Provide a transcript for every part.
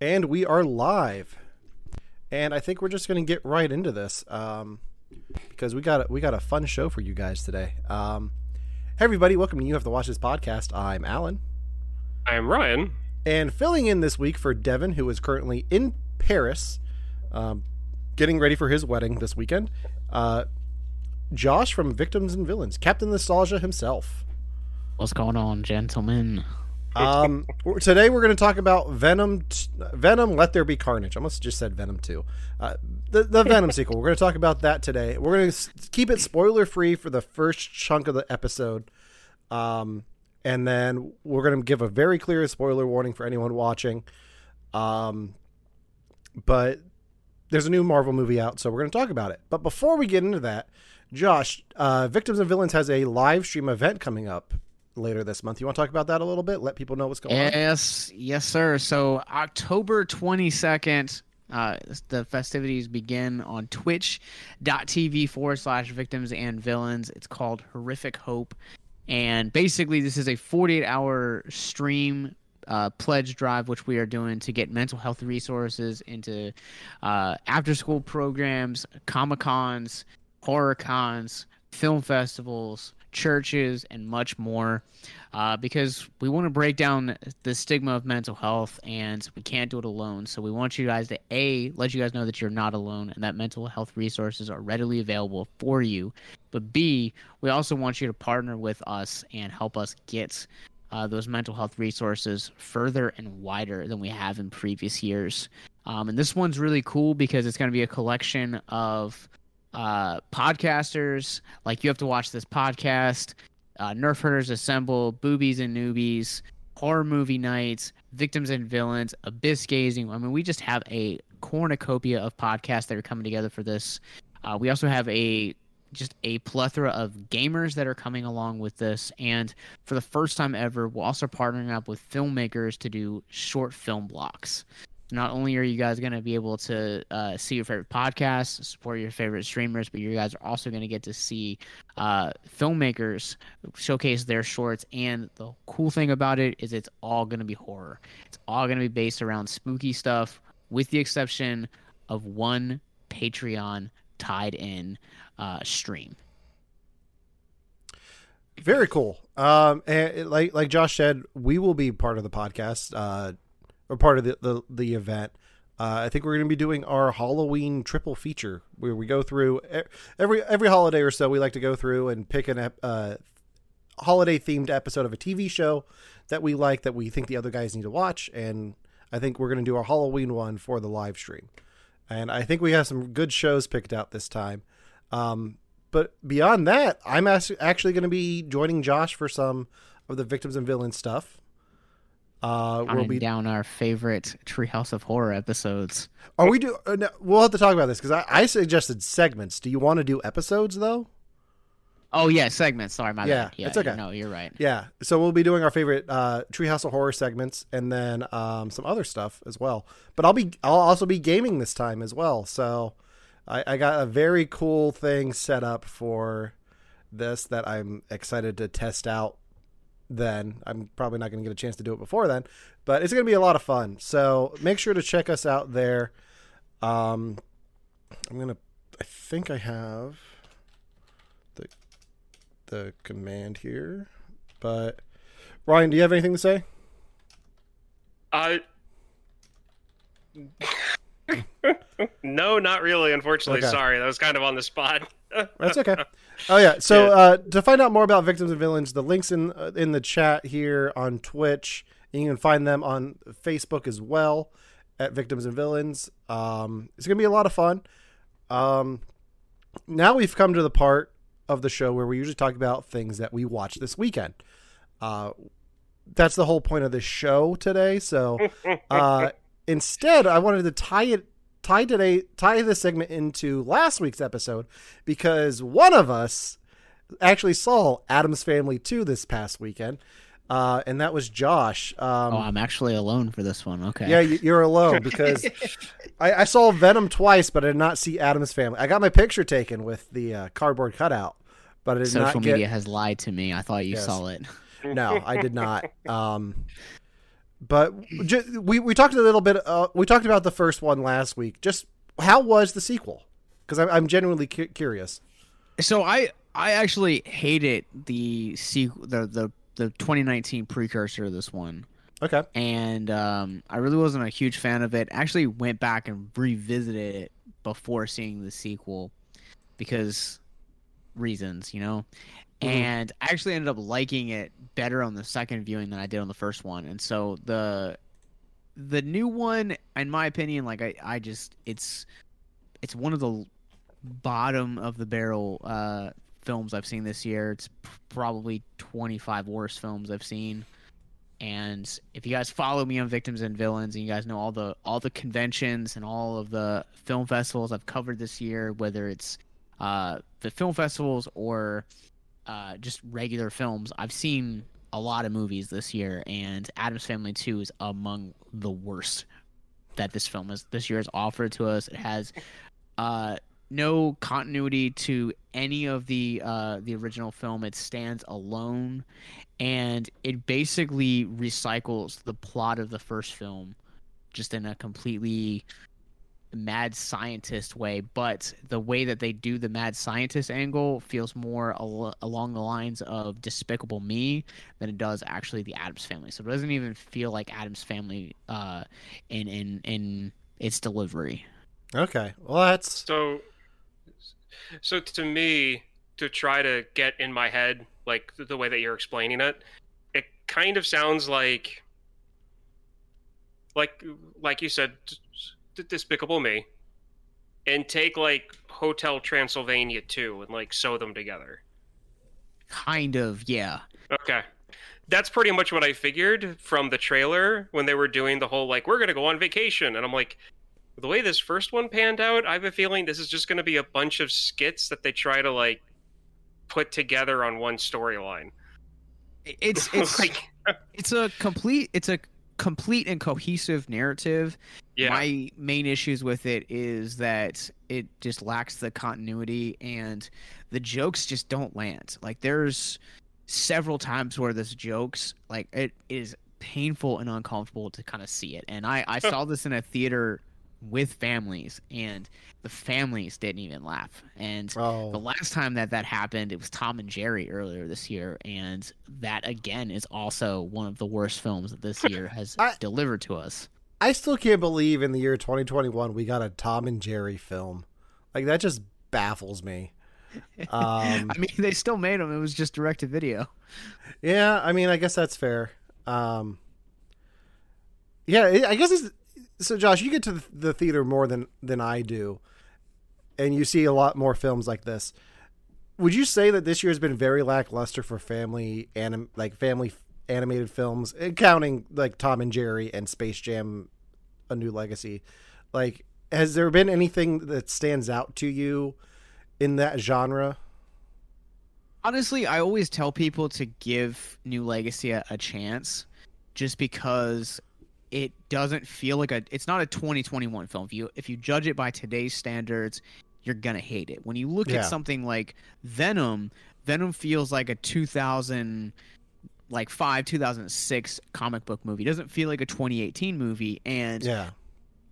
And we are live. And I think we're just going to get right into this um, because we got a, we got a fun show for you guys today. Um, hey everybody, welcome to You Have to Watch This podcast. I'm Alan. I'm Ryan. And filling in this week for Devin, who is currently in Paris, um, getting ready for his wedding this weekend. Uh, Josh from Victims and Villains, Captain Nostalgia himself. What's going on, gentlemen? Um, today we're going to talk about Venom. T- Venom, Let There Be Carnage. I almost just said Venom Two. Uh, the the Venom sequel. We're going to talk about that today. We're going to keep it spoiler free for the first chunk of the episode. Um, and then we're going to give a very clear spoiler warning for anyone watching. Um, but there's a new Marvel movie out, so we're going to talk about it. But before we get into that, Josh, uh, Victims and Villains has a live stream event coming up later this month. You want to talk about that a little bit? Let people know what's going yes, on. Yes, yes, sir. So October twenty second. Uh, the festivities begin on twitch.tv forward slash victims and villains. It's called Horrific Hope. And basically, this is a 48 hour stream uh, pledge drive, which we are doing to get mental health resources into uh, after school programs, Comic Cons, horror cons, film festivals, churches, and much more. Uh, because we want to break down the stigma of mental health and we can't do it alone. So we want you guys to A, let you guys know that you're not alone and that mental health resources are readily available for you. But B, we also want you to partner with us and help us get uh, those mental health resources further and wider than we have in previous years. Um, and this one's really cool because it's going to be a collection of uh, podcasters. Like you have to watch this podcast, uh, Nerf Herders Assemble, Boobies and Newbies, Horror Movie Nights, Victims and Villains, Abyss Gazing. I mean, we just have a cornucopia of podcasts that are coming together for this. Uh, we also have a just a plethora of gamers that are coming along with this. And for the first time ever, we're also partnering up with filmmakers to do short film blocks. Not only are you guys going to be able to uh, see your favorite podcasts, support your favorite streamers, but you guys are also going to get to see uh, filmmakers showcase their shorts. And the cool thing about it is it's all going to be horror. It's all going to be based around spooky stuff, with the exception of one Patreon tied in uh, stream. Very cool. Um, and like like Josh said, we will be part of the podcast, uh, or part of the the, the event. Uh, I think we're going to be doing our Halloween triple feature, where we go through every every holiday or so. We like to go through and pick an uh, holiday themed episode of a TV show that we like that we think the other guys need to watch, and I think we're going to do our Halloween one for the live stream. And I think we have some good shows picked out this time. Um, but beyond that, I'm actually going to be joining Josh for some of the victims and villains stuff. Uh, we'll be down our favorite Treehouse of Horror episodes. Are we do? Uh, no, we'll have to talk about this because I, I, suggested segments. Do you want to do episodes though? Oh yeah, segments. Sorry, my yeah, bad. Yeah, it's okay. No, you're right. Yeah, so we'll be doing our favorite uh, Treehouse of Horror segments, and then um, some other stuff as well. But I'll be, I'll also be gaming this time as well. So I, I got a very cool thing set up for this that I'm excited to test out. Then I'm probably not going to get a chance to do it before then, but it's going to be a lot of fun. So make sure to check us out there. Um, I'm gonna. I think I have the the command here, but Ryan, do you have anything to say? I. no, not really. Unfortunately, okay. sorry. That was kind of on the spot. That's okay. Oh yeah. So. Uh, to find out more about victims and villains, the links in uh, in the chat here on Twitch. You can find them on Facebook as well at Victims and Villains. Um, it's gonna be a lot of fun. Um, now we've come to the part of the show where we usually talk about things that we watched this weekend. Uh, that's the whole point of this show today. So uh, instead, I wanted to tie it tie today tie this segment into last week's episode because one of us actually saw Addams Family 2 this past weekend. Uh, and that was Josh. Um, oh, I'm actually alone for this one. Okay. Yeah, you're alone because I, I, saw Venom twice, but I did not see Addams Family. I got my picture taken with the uh, cardboard cutout, but I did Social not media get... has lied to me. I thought you yes. saw it. no, I did not. Um, But we we talked a little bit. Uh, we talked about the first one last week. Just how was the sequel? Because I'm, I'm genuinely cu- curious. So I I actually hated the sequel, the the the 2019 precursor of this one. Okay. And um, I really wasn't a huge fan of it. Actually, went back and revisited it before seeing the sequel because reasons, you know. Mm-hmm. And I actually ended up liking it better on the second viewing than I did on the first one. And so the the new one, in my opinion, like I, I just it's it's one of the bottom of the barrel uh, films I've seen this year. It's probably 25 worst films I've seen. And if you guys follow me on Victims and Villains, and you guys know all the all the conventions and all of the film festivals I've covered this year, whether it's uh, the film festivals or uh, just regular films, I've seen a lot of movies this year, and Addams Family Two is among the worst that this film is this year has offered to us. It has uh, no continuity to any of the uh, the original film. It stands alone, and it basically recycles the plot of the first film, just in a completely mad scientist way. But the way that they do the mad scientist angle feels more al- along the lines of Despicable Me than it does actually the Addams Family. So it doesn't even feel like Addams Family uh, in in in its delivery. Okay, well that's so so to me, to try to get in my head like the way that you're explaining it, it kind of sounds like like like you said despicable me and take like hotel transylvania 2 and like sew them together kind of yeah okay that's pretty much what i figured from the trailer when they were doing the whole like we're gonna go on vacation and i'm like the way this first one panned out, I have a feeling this is just going to be a bunch of skits that they try to like put together on one storyline. It's it's like it's a complete it's a complete and cohesive narrative. Yeah. My main issues with it is that it just lacks the continuity and the jokes just don't land. Like there's several times where this jokes like it is painful and uncomfortable to kind of see it. And I I saw this in a theater with families and the families didn't even laugh and oh. the last time that that happened it was tom and jerry earlier this year and that again is also one of the worst films that this year has I, delivered to us i still can't believe in the year 2021 we got a tom and jerry film. Like that just baffles me. Um, i mean they still made them it was just direct to video yeah i mean i guess that's fair. Um, yeah i guess it's so Josh, you get to the theater more than than I do, and you see a lot more films like this. Would you say that this year has been very lackluster for family anim like family animated films, eh, counting like Tom and Jerry and Space Jam: A New Legacy? Like, has there been anything that stands out to you in that genre? Honestly, I always tell people to give New Legacy a, a chance, just because it doesn't feel like a it's not a 2021 film. If you if you judge it by today's standards, you're gonna hate it. When you look yeah. at something like Venom, Venom feels like a 2000 like 5 2006 comic book movie. It doesn't feel like a 2018 movie and yeah.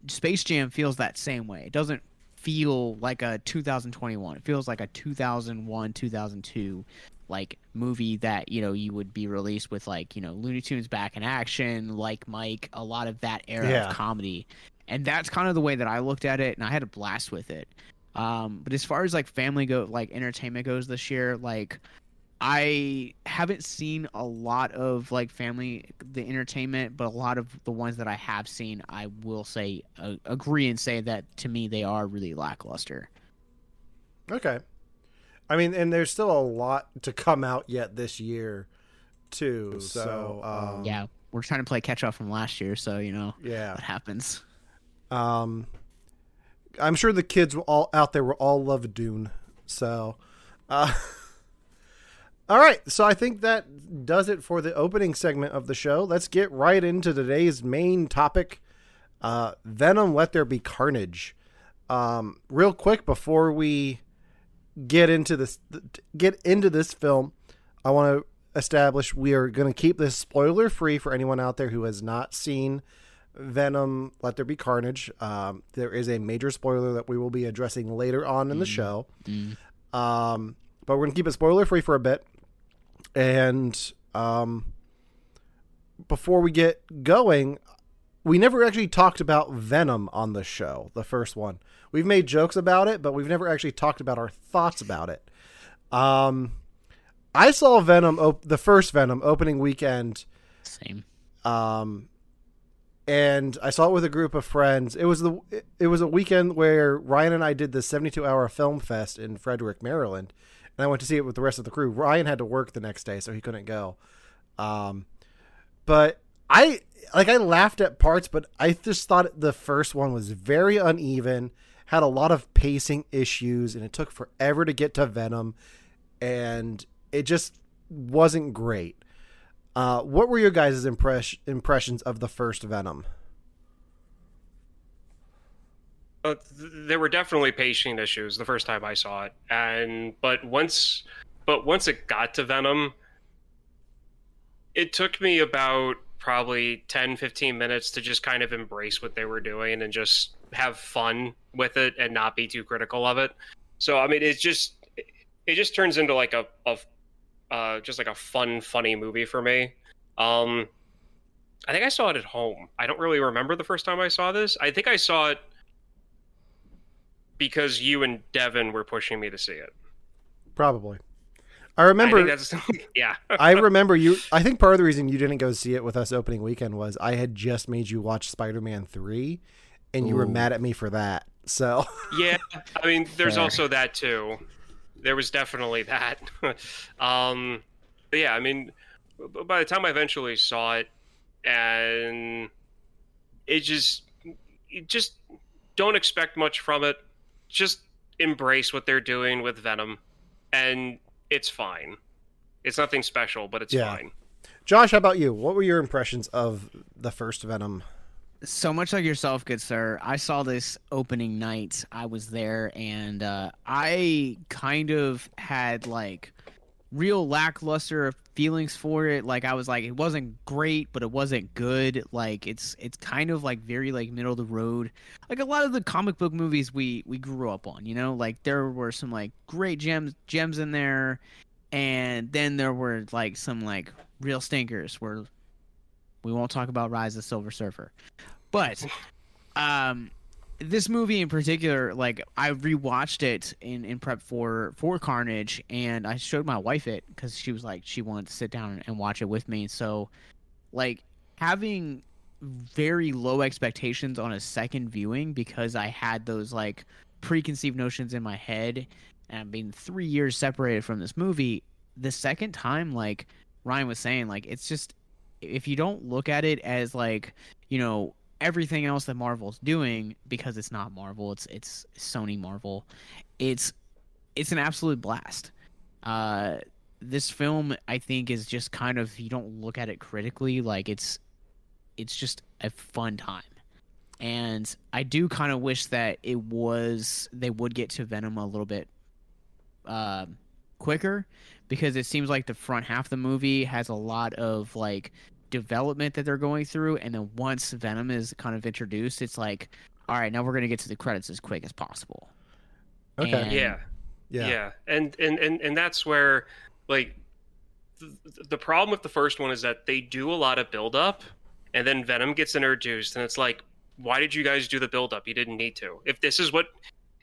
Space Jam feels that same way. It doesn't feel like a 2021. It feels like a 2001 2002 like movie that you know you would be released with like you know Looney Tunes back in action, like Mike, a lot of that era yeah. of comedy, and that's kind of the way that I looked at it, and I had a blast with it. Um, but as far as like family go, like entertainment goes this year, like I haven't seen a lot of like family the entertainment, but a lot of the ones that I have seen, I will say uh, agree and say that to me they are really lackluster. Okay. I mean, and there's still a lot to come out yet this year, too. So, um, yeah, we're trying to play catch up from last year, so you know, yeah, what happens. Um, I'm sure the kids will all out there will all love Dune. So, uh, all right. So I think that does it for the opening segment of the show. Let's get right into today's main topic. Uh, Venom, Let There Be Carnage. Um, real quick before we get into this get into this film, I want to establish we are going to keep this spoiler free for anyone out there who has not seen Venom Let There Be Carnage. Um, there is a major spoiler that we will be addressing later on in the show. Um, but we're going to keep it spoiler free for a bit. And um, before we get going, we never actually talked about Venom on the show, the first one. We've made jokes about it, but we've never actually talked about our thoughts about it. Um, I saw Venom, op- the first Venom, opening weekend, Same. um, and I saw it with a group of friends. It was the it was a weekend where Ryan and I did the 72 hour film fest in Frederick, Maryland, and I went to see it with the rest of the crew. Ryan had to work the next day, so he couldn't go. Um, but I like I laughed at parts, but I just thought the first one was very uneven, had a lot of pacing issues, and it took forever to get to Venom, and it just wasn't great. Uh, what were your guys' impress- impressions of the first Venom? Uh, th- there were definitely pacing issues the first time I saw it, and but once, but once it got to Venom, it took me about probably 10, 15 minutes to just kind of embrace what they were doing and just have fun with it and not be too critical of it. So I mean, it's just it just turns into like a, a uh, just like a fun, funny movie for me. Um, I think I saw it at home. I don't really remember the first time I saw this. I think I saw it because you and Devin were pushing me to see it. Probably. I remember. I that's yeah. I remember you. I think part of the reason you didn't go see it with us opening weekend was I had just made you watch Spider Man three, and you were mad at me for that. So yeah, I mean, there's Fair. also that too. There was definitely that. um, but yeah, I mean, by the time I eventually saw it, and it just, you just don't expect much from it. Just embrace what they're doing with Venom, and it's fine. It's nothing special, but it's Yeah. fine. Josh, how about you? What were your impressions of the first Venom? So much like yourself, good sir. I saw this opening night. I was there, and uh, I kind of had like real lackluster feelings for it. Like I was like, it wasn't great, but it wasn't good. Like it's it's kind of like very like middle of the road. Like a lot of the comic book movies we we grew up on. You know, like there were some like great gems gems in there, and then there were like some like real stinkers where we won't talk about Rise of Silver Surfer. But um this movie in particular, like I rewatched it in, in prep for for Carnage, and I showed my wife it because she was like she wanted to sit down and watch it with me. So, like having very low expectations on a second viewing because I had those like preconceived notions in my head, and being three years separated from this movie, the second time, like Ryan was saying, like it's just if you don't look at it as like you know everything else that Marvel's doing because it's not Marvel, it's it's Sony Marvel. It's it's an absolute blast. Uh this film I think is just kind of you don't look at it critically like it's it's just a fun time. And I do kind of wish that it was they would get to Venom a little bit uh, quicker because it seems like the front half of the movie has a lot of like development that they're going through and then once venom is kind of introduced it's like all right now we're going to get to the credits as quick as possible Okay. And- Yeah. Yeah. yeah and and and, and that's where like th- the problem with the first one is that they do a lot of build up and then venom gets introduced and it's like why did you guys do the build up you didn't need to if this is what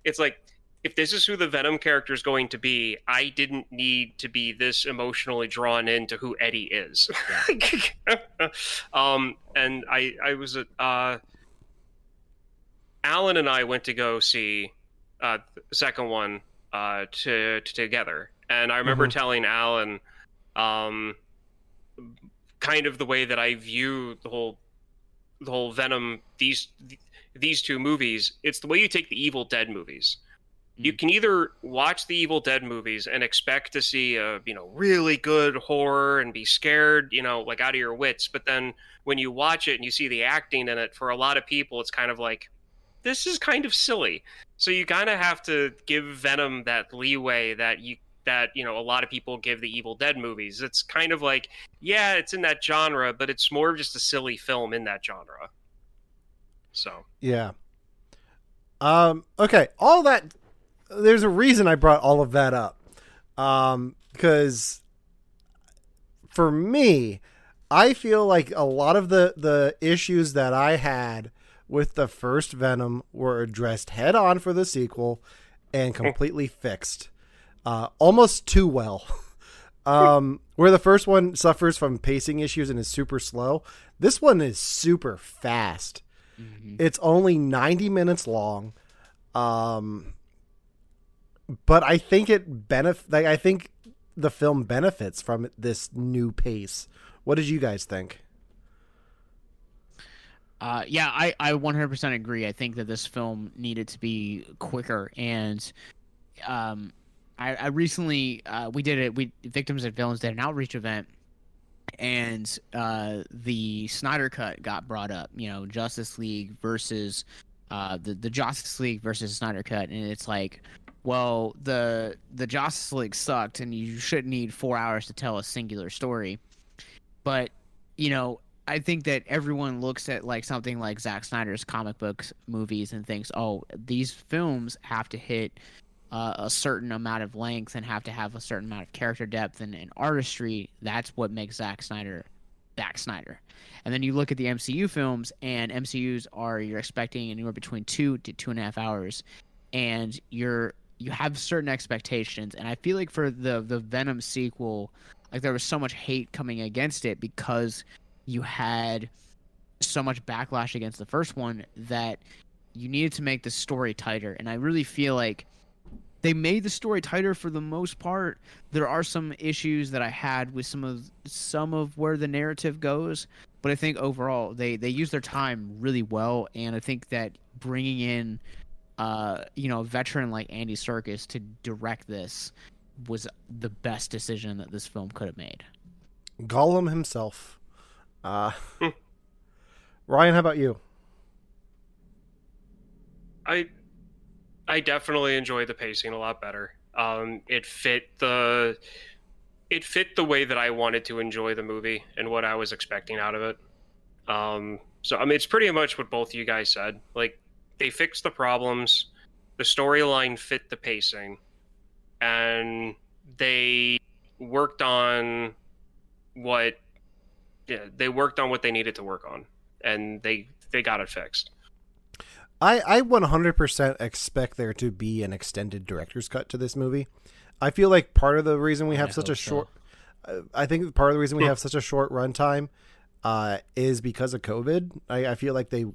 it's like if this is who the venom character is going to be i didn't need to be this emotionally drawn into who eddie is um and i i was at uh alan and i went to go see uh the second one uh, to, to together. And I remember Mhm. telling Alan, um, kind of the way that I view the whole, the whole Venom these these two movies. It's the way you take the Evil Dead movies. You can either watch the Evil Dead movies and expect to see a you know really good horror and be scared, you know, like out of your wits, but then when you watch it and you see the acting in it, for a lot of people, it's kind of like this is kind of silly. So you kind of have to give Venom that leeway that you that you know a lot of people give the Evil Dead movies. It's kind of like yeah, it's in that genre, but it's more of just a silly film in that genre. So Yeah. Um, okay, all that there's a reason I brought all of that up. Um, because for me, I feel like a lot of the the issues that I had with the first Venom were addressed head on for the sequel and completely fixed. Uh, almost too well. Um, where the first one suffers from pacing issues and is super slow, this one is super fast. It's only 90 minutes long. Um, but I think it benefit like I think the film benefits from this new pace. What did you guys think? Uh, yeah, I, I 100% agree. I think that this film needed to be quicker. And um, I, I recently, uh, we did it, we Victims and Villains did an outreach event, and uh, the Snyder Cut got brought up, you know, Justice League versus uh, the, the Justice League versus Snyder Cut. And it's like, well, the the Justice League sucked, and you shouldn't need four hours to tell a singular story. But you know, I think that everyone looks at like something like Zack Snyder's comic books movies and thinks, oh, these films have to hit uh, a certain amount of length and have to have a certain amount of character depth and, and artistry. That's what makes Zack Snyder Zack Snyder. And then you look at the MCU films, and MCUs are you're expecting anywhere between two to two and a half hours, and you're you have certain expectations. And I feel like for the the Venom sequel, like there was so much hate coming against it because you had so much backlash against the first one that you needed to make the story tighter. And I really feel like they made the story tighter for the most part. There are some issues that I had with some of some of where the narrative goes, but I think overall they they use their time really well, and I think that bringing in, uh, you know, a veteran like Andy Serkis to direct this was the best decision that this film could have made. Gollum himself. Uh, Ryan, how about you? I I definitely enjoy the pacing a lot better. Um, it fit the it fit the way that I wanted to enjoy the movie and what I was expecting out of it. Um, so I mean, it's pretty much what both you guys said. Like they fixed the problems, the storyline fit the pacing, and they worked on what yeah they worked on what they needed to work on, and they they got it fixed. I, I 100% expect there to be an extended director's cut to this movie. I feel like part of the reason we have I such a hope so. short, uh, I think part of the reason we have such a short runtime, uh, is because of COVID. I, I feel like they,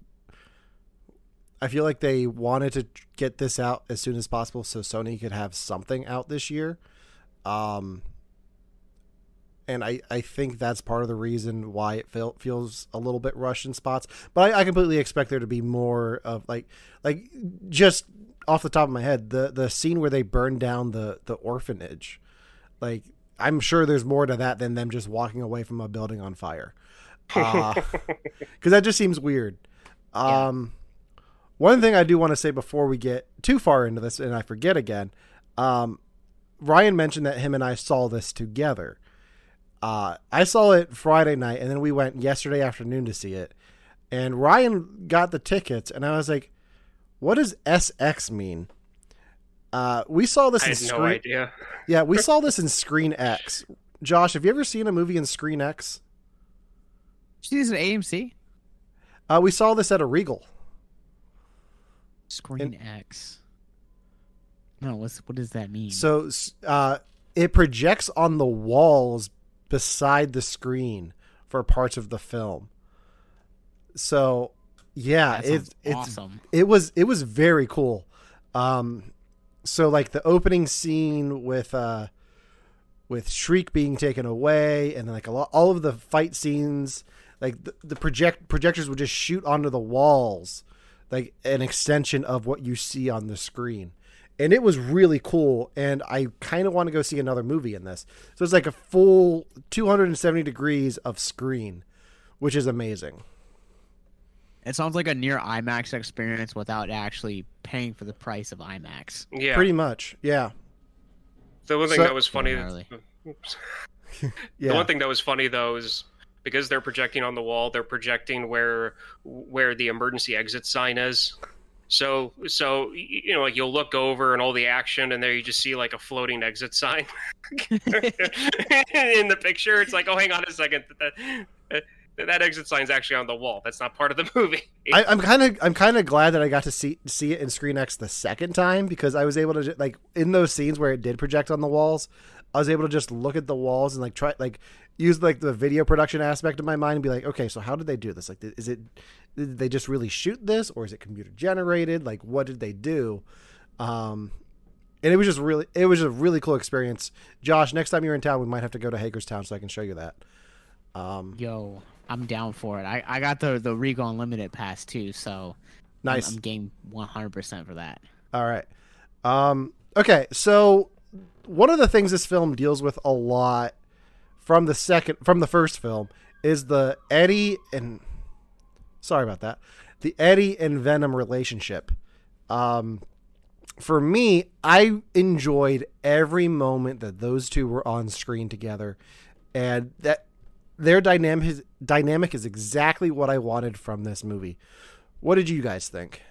I feel like they wanted to get this out as soon as possible so Sony could have something out this year. Um, and I, I think that's part of the reason why it feel, feels a little bit rushed in spots. But I, I completely expect there to be more of like like just off the top of my head the the scene where they burn down the the orphanage, like I'm sure there's more to that than them just walking away from a building on fire, because that just seems weird. Yeah. One thing I do want to say before we get too far into this, and I forget again, um, Ryan mentioned that him and I saw this together. Uh, I saw it Friday night, and then we went yesterday afternoon to see it. And Ryan got the tickets, and I was like, "What does SX mean?" Uh, we saw this I in Screen. no idea. Yeah, we saw this in Screen X. Josh, have you ever seen a movie in Screen X? She's you see this at AMC? Uh, we saw this at a Regal. Screen X. No, what's what does that mean? So uh, it projects on the walls beside the screen for parts of the film. So yeah, sounds it's awesome. it was it was very cool. Um, so like the opening scene with uh with Shriek being taken away, and then like a lot, all of the fight scenes, like the, the project projectors would just shoot onto the walls, like an extension of what you see on the screen. And it was really cool, and I kind of want to go see another movie in this. So it's like a full 270 degrees of screen, which is amazing. It sounds like a near IMAX experience without actually paying for the price of IMAX. Yeah, Pretty much, yeah. The one thing So- that was funny. Gnarly. Oops. Yeah. The one thing that was funny though is because they're projecting on the wall, they're projecting where where the emergency exit sign is. So so you know like you'll look over and all the action and there you just see like a floating exit sign in the picture. It's like oh hang on a second that that, that exit sign's actually on the wall. That's not part of the movie. I, I'm kind of I'm kind of glad that I got to see see it in Screen X the second time because I was able to ju- like in those scenes where it did project on the walls, I was able to just look at the walls and like try like use like the video production aspect of my mind and be like, okay, so how did they do this? Like, is it did they just really shoot this or is it computer generated? Like, what did they do? Um, and it was just really it was a really cool experience. Josh, next time you're in town, we might have to go to Hagerstown so I can show you that. Um, Yo, I'm down for it. I, I got the the Regal Unlimited pass too, so I'm- nice. I'm, game 100% for that. All right. Um, okay, so one of the things this film deals with a lot from the second from the first film is the Eddie and sorry about that. The Eddie and Venom relationship. Um, for me, I enjoyed every moment that those two were on screen together, and that their dynamic is, dynamic is exactly what I wanted from this movie. What did you guys think?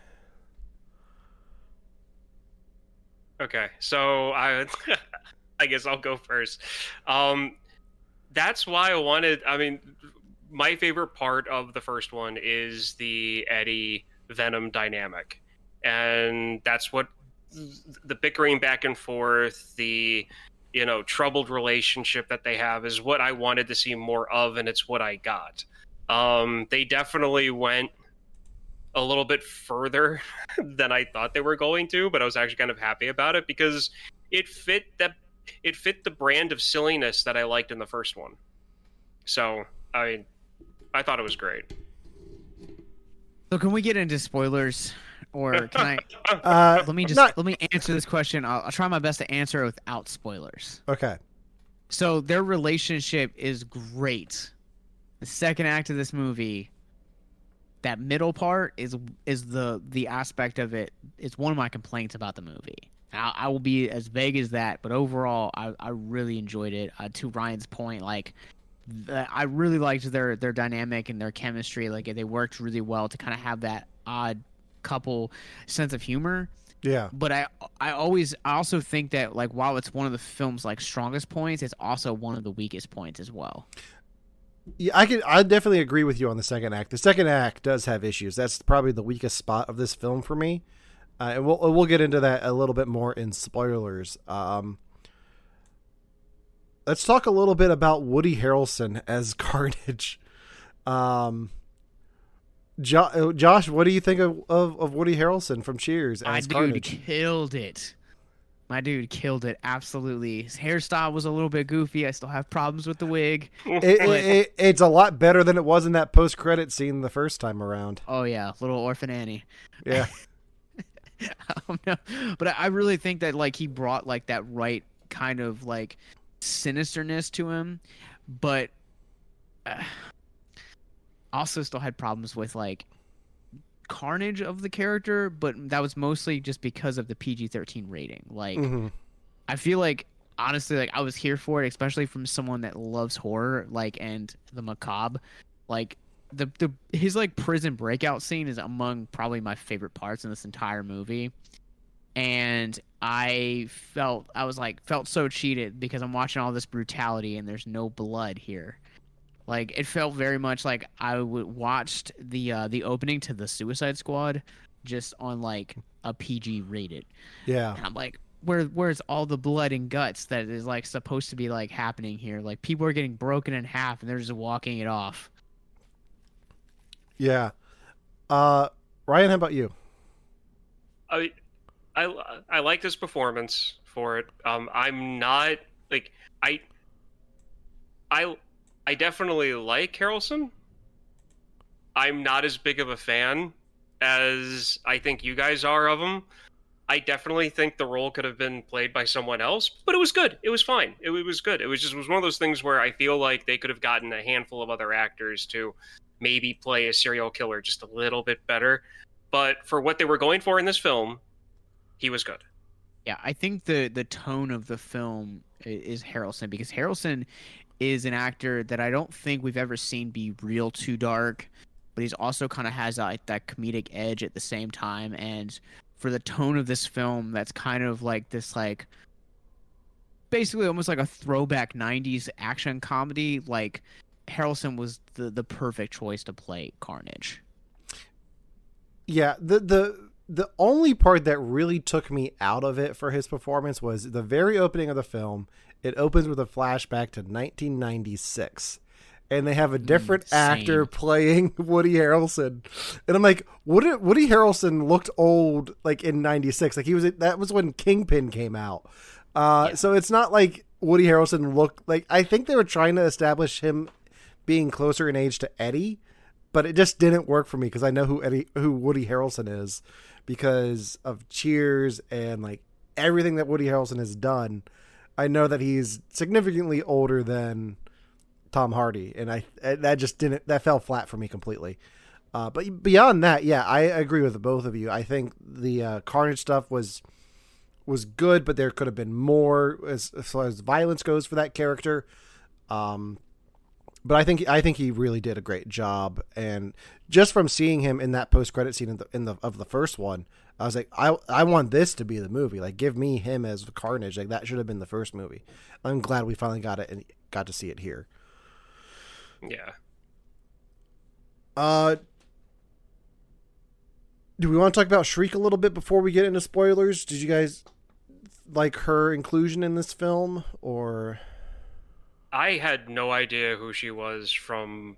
Okay, so I, I guess I'll go first. Um, that's why I wanted. I mean, my favorite part of the first one is the Eddie Venom dynamic, and that's what the bickering back and forth, the you know troubled relationship that they have is what I wanted to see more of, and it's what I got. Um, they definitely went a little bit further than I thought they were going to, but I was actually kind of happy about it because it fit that it fit the brand of silliness that I liked in the first one. So I I thought it was great. So can we get into spoilers, or can I? Uh, Let me just not- let me answer this question. I'll, I'll try my best to answer it without spoilers. okay. So their relationship is great. The second act of this movie, that middle part is is the the aspect of it. it is one of my complaints about the movie. I, I will be as vague as that, but overall, I, I really enjoyed it. Uh, to Ryan's point, like the, I really liked their their dynamic and their chemistry. Like they worked really well to kind of have that odd couple sense of humor Yeah. but I I always I also think that like while it's one of the film's like strongest points, it's also one of the weakest points as well. Yeah, I can. I definitely agree with you on the second act. The second act does have issues. That's probably the weakest spot of this film for me, uh, and we'll we'll get into that a little bit more in spoilers. Um, let's talk a little bit about Woody Harrelson as Carnage. Um, jo- uh, Josh, what do you think of, of, of Woody Harrelson from Cheers My dude Carnage? killed it. My dude killed it absolutely. His hairstyle was a little bit goofy. I still have problems with the wig. It, it, it, it's a lot better than it was in that post credit scene the first time around. Oh yeah, little orphan Annie. Yeah. I don't know, but I I really think that like he brought like that right kind of like sinisterness to him, but uh, also still had problems with like carnage of the character, but that was mostly just because of the PG-13 rating. Like Mhm. I feel like honestly like I was here for it, especially from someone that loves horror like and the macabre. Like the the his like prison breakout scene is among probably my favorite parts in this entire movie. And I felt I was like felt so cheated because I'm watching all this brutality and there's no blood here. Like it felt very much like I watched the uh, the opening to the Suicide Squad just on like a PG rated. Yeah. And I'm like, where where's all the blood and guts that is like supposed to be like happening here? Like people are getting broken in half and they're just walking it off. Yeah. Uh, Ryan, how about you? I, I, I like this performance for it. Um, I'm not like I, I, I definitely like Harrelson. I'm not as big of a fan as I think you guys are of him. I definitely think the role could have been played by someone else, but it was good. It was fine. It, it was good. It was just it was one of those things where I feel like they could have gotten a handful of other actors to maybe play a serial killer just a little bit better. But for what they were going for in this film, he was good. Yeah, I think the the tone of the film is Harrelson because Harrelson is an actor that I don't think we've ever seen be real too dark, but he's also kind of has like that comedic edge at the same time. And for the tone of this film, that's kind of like this like basically almost like a throwback '90s action comedy. Like Harrelson was the the perfect choice to play Carnage. Yeah, the the the only part that really took me out of it for his performance was the very opening of the film. It opens with a flashback to 1996 and they have a different mm, actor playing Woody Harrelson. And I'm like, Woody, Woody Harrelson looked old like in 96. Like he was that was when Kingpin came out. Uh, yeah. so it's not like Woody Harrelson looked like I think they were trying to establish him being closer in age to Eddie, but it just didn't work for me because I know who Eddie who Woody Harrelson is because of Cheers and like everything that Woody Harrelson has done. I know that he's significantly older than Tom Hardy, and I that just didn't that fell flat for me completely. Uh, but beyond that, yeah, I agree with both of you. I think the uh, Carnage stuff was was good, but there could have been more as, as far as violence goes for that character. Um, but I think I think he really did a great job, and just from seeing him in that post credit scene in the, in the of the first one, I was like, I I want this to be the movie. Like, give me him as Carnage. Like that should have been the first movie. I'm glad we finally got it and got to see it here. Yeah. Uh, do we want to talk about Shriek a little bit before we get into spoilers? Did you guys like her inclusion in this film, or? I had no idea who she was from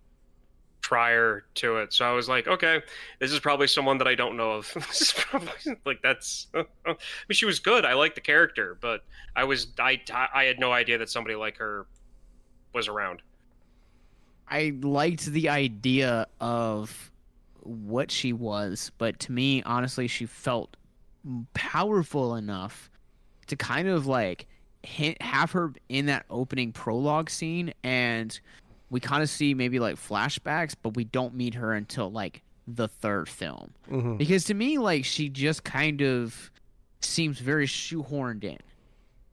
prior to it. So I was like, okay, this is probably someone that I don't know of. this is probably like that's. I mean, she was good. I liked the character, but I was I I had no idea that somebody like her was around. I liked the idea of what she was, but to me, honestly, she felt powerful enough to kind of like hint, have her in that opening prologue scene and we kind of see maybe like flashbacks but we don't meet her until like the third film mm-hmm. because to me like she just kind of seems very shoehorned in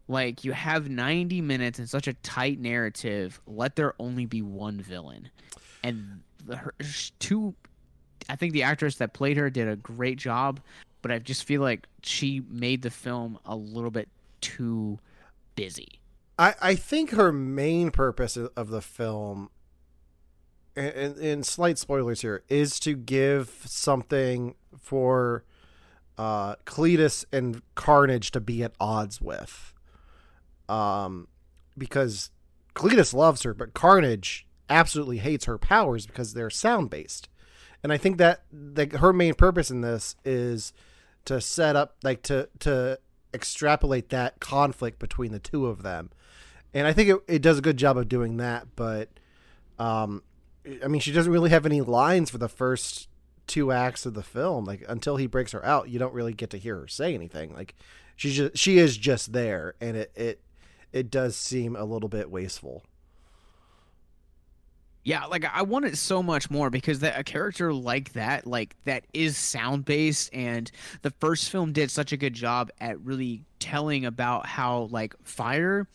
like you have 90 minutes in such a tight narrative let there only be one villain and the, her two i think the actress that played her did a great job but i just feel like she made the film a little bit too busy. I, I think her main purpose of the film, and, in slight spoilers here, is to give something for uh, Cletus and Carnage to be at odds with. Um, because Cletus loves her, but Carnage absolutely hates her powers because they're sound based. And I think that that her main purpose in this is to set up like to to extrapolate that conflict between the two of them. And I think it, it does a good job of doing that, but um, I mean, she doesn't really have any lines for the first two acts of the film. Like until he breaks her out, you don't really get to hear her say anything. Like she's just she is just there, and it it it does seem a little bit wasteful. Yeah, like I want it so much more because that a character like that, like that is sound based, and the first film did such a good job at really telling about how like fire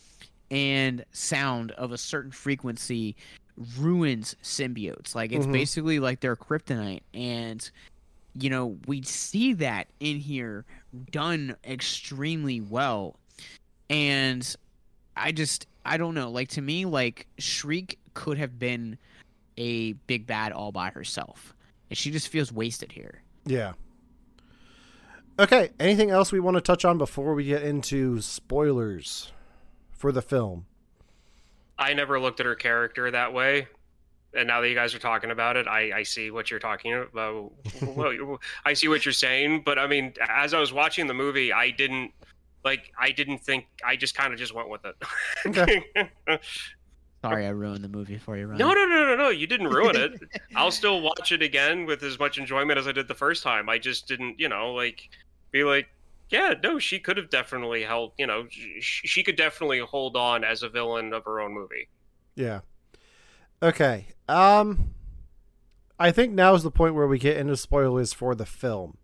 and sound of a certain frequency ruins symbiotes. Like it's mm-hmm. basically like they're kryptonite, and you know we see that in here done extremely well, and I just I don't know. Like to me, like Shriek could have been a big bad all by herself. And she just feels wasted here. Yeah. Okay, anything else we want to touch on before we get into spoilers for the film? I never looked at her character that way. And now that you guys are talking about it, I, I see what you're talking about. well, I see what you're saying. But I mean, as I was watching the movie, I didn't like I didn't think I just kind of just went with it. Okay. Sorry, I ruined the movie for you, Ryan. No, no, no, no, no. You didn't ruin it. I'll still watch it again with as much enjoyment as I did the first time. I just didn't, you know, like be like, yeah, no, she could have definitely held, you know, she, she could definitely hold on as a villain of her own movie. Yeah. Okay. Um I think now is the point where we get into spoilers for the film.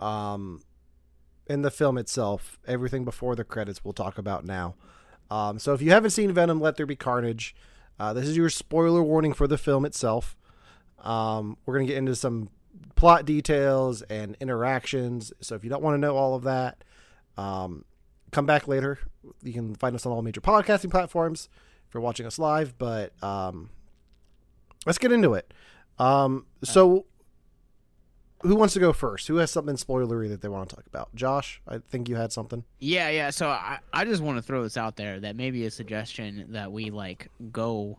Um in the film itself. Everything before the credits we'll talk about now. Um, so if you haven't seen Venom, Let There Be Carnage, uh, this is your spoiler warning for the film itself. Um, we're gonna get into some plot details and interactions. So if you don't want to know all of that, um, come back later. You can find us on all major podcasting platforms if you're watching us live. But um, let's get into it. Um, so who wants to go first? Who has something spoilery that they want to talk about? Josh, I think you had something. Yeah, yeah. So I, I just want to throw this out there that maybe a suggestion that we like go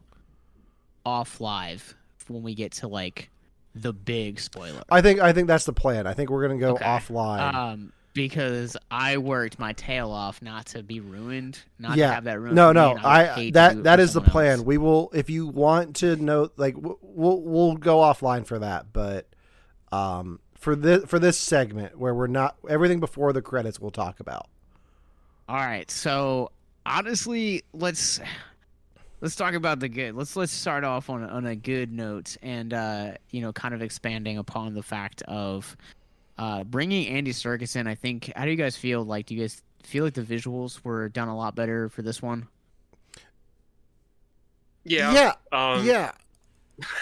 off live when we get to like the big spoiler. I think I think that's the plan. I think we're gonna go Okay. offline. Um, because I worked my tail off not to be ruined, not Yeah. to have that ruined. no, no, I do that that is the plan. else. We will if you want to know like we'll we'll go offline for that, but um for this for this segment where we're not everything before the credits we'll talk about. All right, so honestly, let's let's talk about the good. Let's let's start off on a, on a good note, and uh, you know, kind of expanding upon the fact of uh, bringing Andy Serkis in. I think. How do you guys feel? Like, do you guys feel like the visuals were done a lot better for this one? Yeah. yeah, Um, yeah.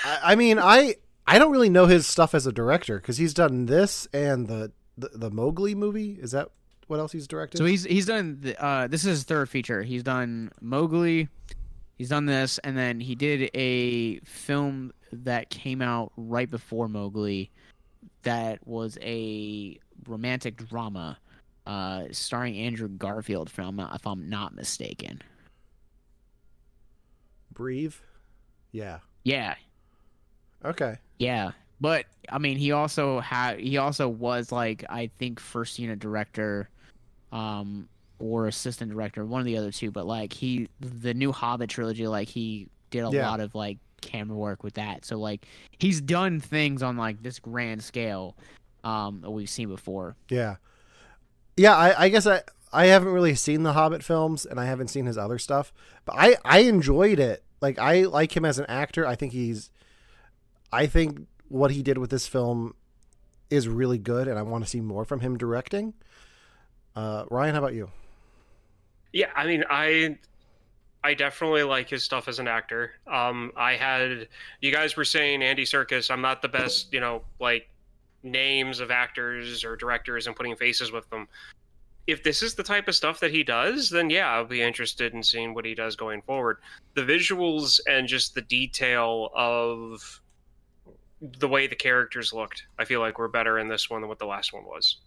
I, I mean, I I don't really know his stuff as a director because he's done this and the, the the Mowgli movie. Is that what else he's directed? So he's he's done. The, uh, this is his third feature. He's done Mowgli. He's done this, and then he did a film that came out right before Mowgli, that was a romantic drama, uh, starring Andrew Garfield. If I'm not, if I'm not mistaken. Breathe. Yeah. Yeah, Okay. yeah. But I mean, he also had he also was like I think first unit director, um, or assistant director, one of the other two. But like he, the new Hobbit trilogy, like he did a Yeah. lot of like camera work with that. So like he's done things on like this grand scale, um, that we've seen before. Yeah. Yeah, I, I guess I I haven't really seen the Hobbit films and I haven't seen his other stuff, but I I enjoyed it. Like I like him as an actor. I think he's I think what he did with this film is really good and I want to see more from him directing. Uh Ryan, how about you? Yeah, I mean, I I definitely like his stuff as an actor. Um, I had you guys were saying Andy Serkis. I'm not the best, you know, like names of actors or directors and putting faces with them. If this is the type of stuff that he does, then yeah, I'll be interested in seeing what he does going forward. The visuals and just the detail of the way the characters looked, I feel like were better in this one than what the last one was.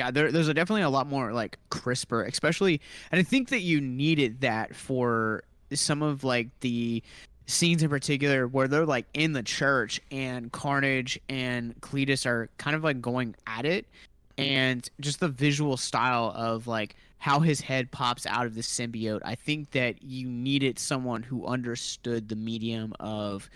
Yeah, there, there's a definitely a lot more like crisper, especially, and I think that you needed that for some of like the scenes in particular where they're like in the church and Carnage and Cletus are kind of like going at it, and just the visual style of like how his head pops out of the symbiote. I think that you needed someone who understood the medium of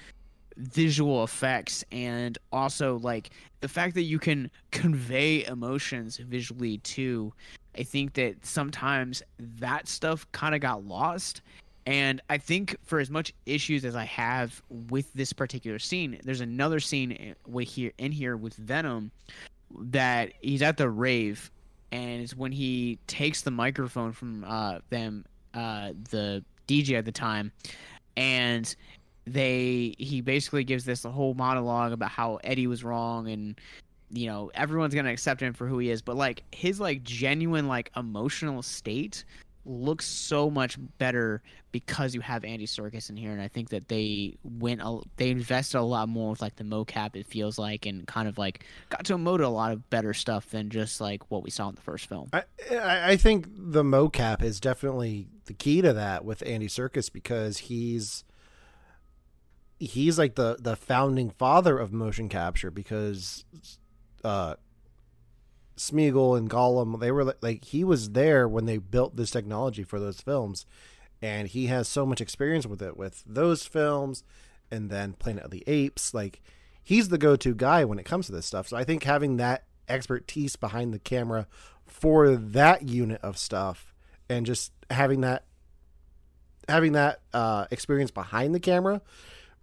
visual effects and also like the fact that you can convey emotions visually too. I think that sometimes that stuff kind of got lost. And i think for as much issues as i have with this particular scene there's another scene with here in here with venom that he's at the rave and it's when he takes the microphone from uh, them uh, the dj at the time and they he basically gives this whole monologue about how Eddie was wrong and you know everyone's gonna accept him for who he is. But like his like genuine like emotional state looks so much better because you have Andy Serkis in here. And I think that they went a, they invested a lot more with like the mocap it feels like and kind of like got to emote a lot of better stuff than just like what we saw in the first film. I I think the mocap is definitely the key to that with Andy Serkis because he's he's like the the founding father of motion capture because uh Smeagol and Gollum they were li- like he was there when they built this technology for those films and he has so much experience with it with those films and then Planet of the Apes. Like he's the go-to guy when it comes to this stuff. So I think having that expertise behind the camera for that unit of stuff and just having that having that uh, experience behind the camera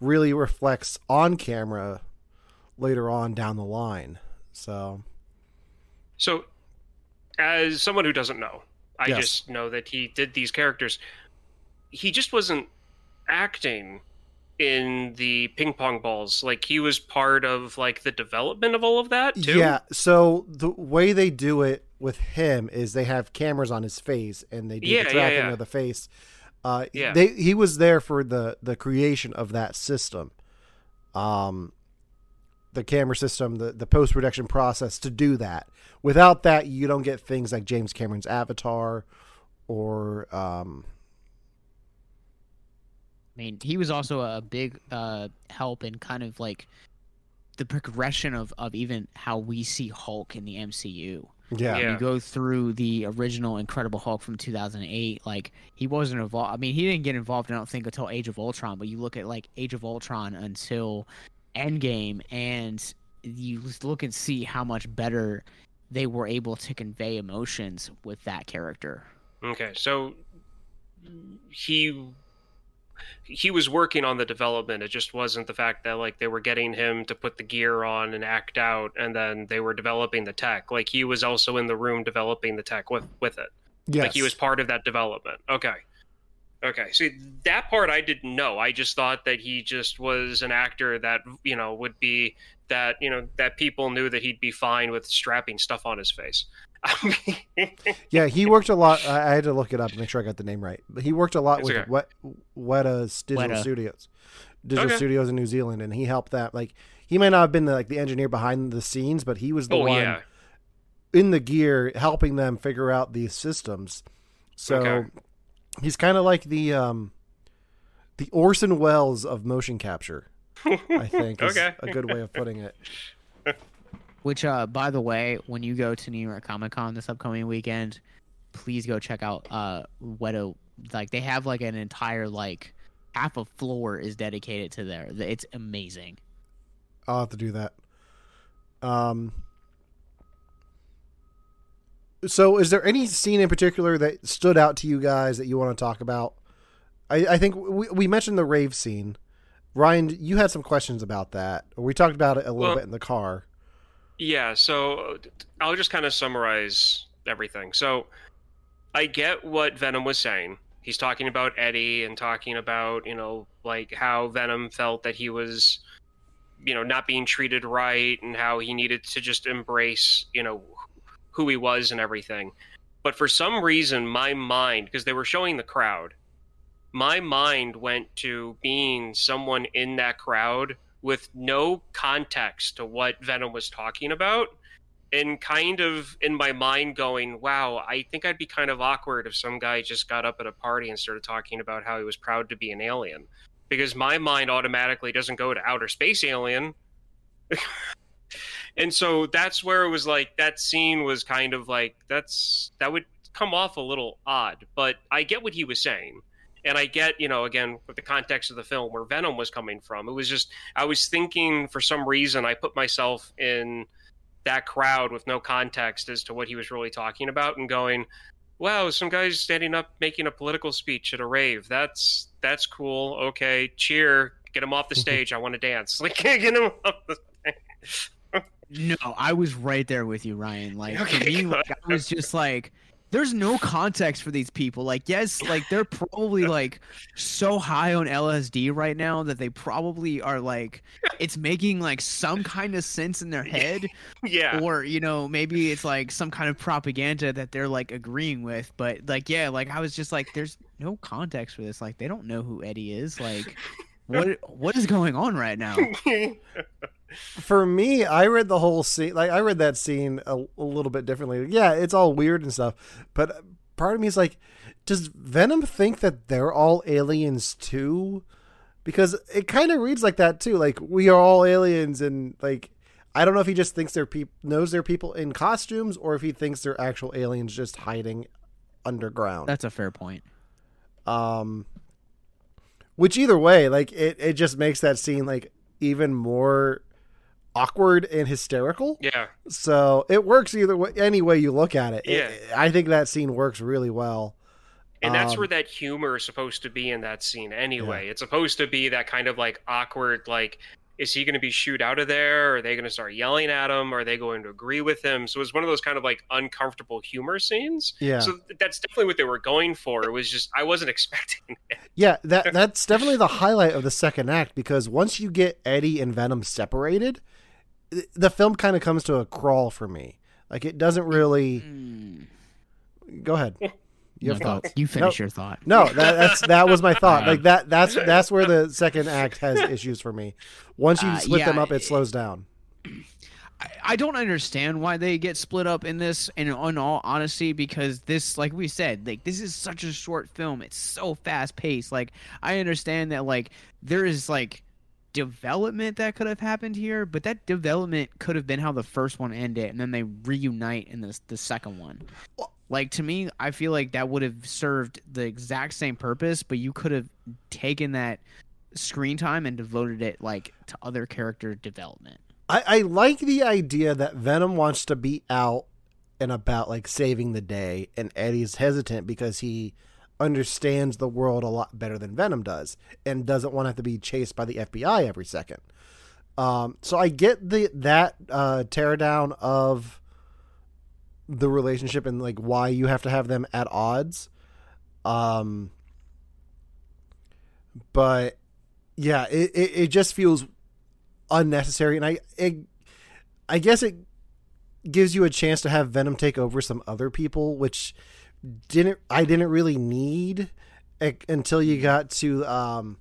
really reflects on camera later on down the line so So, as someone who doesn't know, I Yes. just know that he did these characters. He just wasn't acting in the ping pong balls. Like he was part of like the development of all of that too. Yeah. So the way they do it with him is they have cameras on his face and they do Yeah, the yeah, tracking yeah. of the face. Uh, Yeah. They he was there for the the creation of that system, um, the camera system, the the post production process to do that. Without that, you don't get things like James Cameron's Avatar, or um, I mean, he was also a big uh, help in kind of like the progression of, of even how we see Hulk in the MCU. Yeah, Yeah. You go through the original Incredible Hulk from 2008. Like he wasn't involved. I mean, he didn't get involved. I don't think until Age of Ultron. But you look at like Age of Ultron until Endgame, and you look and see how much better they were able to convey emotions with that character. Okay, so he he was working on the development. It just wasn't the fact that like they were getting him to put the gear on and act out, and then they were developing the tech. Like he was also in the room developing the tech with with it. yes. Like he was part of that development. Okay. Okay. See, that part I didn't know. I just thought that he just was an actor that, you know, would be that, you know, that people knew that he'd be fine with strapping stuff on his face. Yeah, he worked a lot. I I had to look it up to make sure I got the name right. But he worked a lot It's with okay. Wet, Weta's digital Weta. studios, digital Okay. studios in New Zealand, and he helped that. Like he might not have been the, like the engineer behind the scenes, but he was the oh, one yeah. in the gear helping them figure out these systems. So Okay. he's kind of like the um, the Orson Welles of motion capture. I think is Okay. a good way of putting it. Which, uh, by the way, when you go to New York Comic Con this upcoming weekend, please go check out uh Weta. Like they have like an entire like half a floor is dedicated to there. It's amazing. I'll have to do that. Um. So, is there any scene in particular that stood out to you guys that you want to talk about? I, I think we, we mentioned the rave scene. Ryan, you had some questions about that. We talked about it a little Well- bit in the car. Yeah, so uh, I'll just kind of summarize everything. So I get what Venom was saying. He's talking about Eddie and talking about, you know, like how Venom felt that he was, you know, not being treated right and how he needed to just embrace, you know, who he was and everything. But for some reason, my mind, because they were showing the crowd, my mind went to being someone in that crowd with no context to what Venom was talking about and kind of in my mind going, wow, I think I'd be kind of awkward if some guy just got up at a party and started talking about how he was proud to be an alien. Because my mind automatically doesn't go to outer space alien. and so that's where it was like that scene was kind of like that's that would come off a little odd, but I get what he was saying. And I get, you know, again, with the context of the film where Venom was coming from. It was just I was thinking for some reason I put myself in that crowd with no context as to what he was really talking about and going, "Wow, some guy's standing up making a political speech at a rave. That's that's cool. Okay, cheer. Get him off the stage. I want to dance. Like get him off the stage. No, I was right there with you, Ryan. Like for Okay, me, like, I was just like, there's no context for these people. Like, yes, like they're probably like so high on LSD right now that they probably are like, it's making like some kind of sense in their head, Yeah. or you know, maybe it's like some kind of propaganda that they're like agreeing with. But like, yeah, like I was just like, there's no context for this. Like, they don't know who Eddie is. Like, what what is going on right now? For me, I read the whole scene. Like I read that scene a, a little bit differently. Yeah, it's all weird and stuff, but part of me is like, does Venom think that they're all aliens too? Because it kind of reads like that too. Like we are all aliens, and like I don't know if he just thinks they're people knows they're people in costumes, or if he thinks they're actual aliens just hiding underground. That's a fair point. Um, which either way, like it, it just makes that scene like even more awkward and hysterical. yeah. So it works either way, any way you look at it. It- Yeah. I think that scene works really well. And that's Um, where that humor is supposed to be in that scene anyway. It's supposed to be that kind of like awkward, like is he going to be shoot out of there? Are they going to start yelling at him? Are they going to agree with him? So it was one of those kind of like uncomfortable humor scenes. Yeah. So that's definitely what they were going for. It was just I wasn't expecting it. Yeah, that that's definitely the highlight of the second act because once you get Eddie and Venom separated, the film kind of comes to a crawl for me. Like it doesn't really. Mm. Go ahead. You No have thoughts. thoughts? You finish No. your thought. No, that, that's that was my thought. Like that that's that's where the second act has issues for me. Once you Uh, split them up, it slows down. I, I don't understand why they get split up in this And in all honesty because this like we said like this is such a short film it's so fast paced like i understand that like there is like development that could have happened here but that development could have been how the first one ended and then they reunite in this the second one. Like to me i feel like that would have served the exact same purpose but you could have taken that screen time and devoted it like to other character development. I, I like the idea that Venom wants to be out and about, like saving the day, and Eddie's hesitant because he understands the world a lot better than Venom does, and doesn't want to have to be chased by the FBI every second. Um, so I get the that uh, tear down of the relationship and like why you have to have them at odds. Um, but yeah, it, it, it just feels unnecessary, and I it, I guess it gives you a chance to have Venom take over some other people, which didn't I didn't really need until you got to um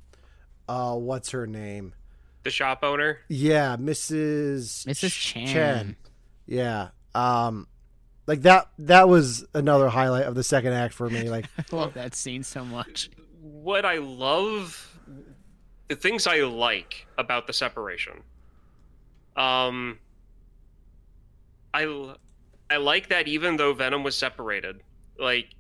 uh what's her name? The shop owner. Yeah, Mrs. Mrs. Chen. Chan. Yeah. Um like that that was another highlight of the second act for me like I love that scene so much. What I love, the things I like about the separation. Um, I I like that even though Venom was separated, like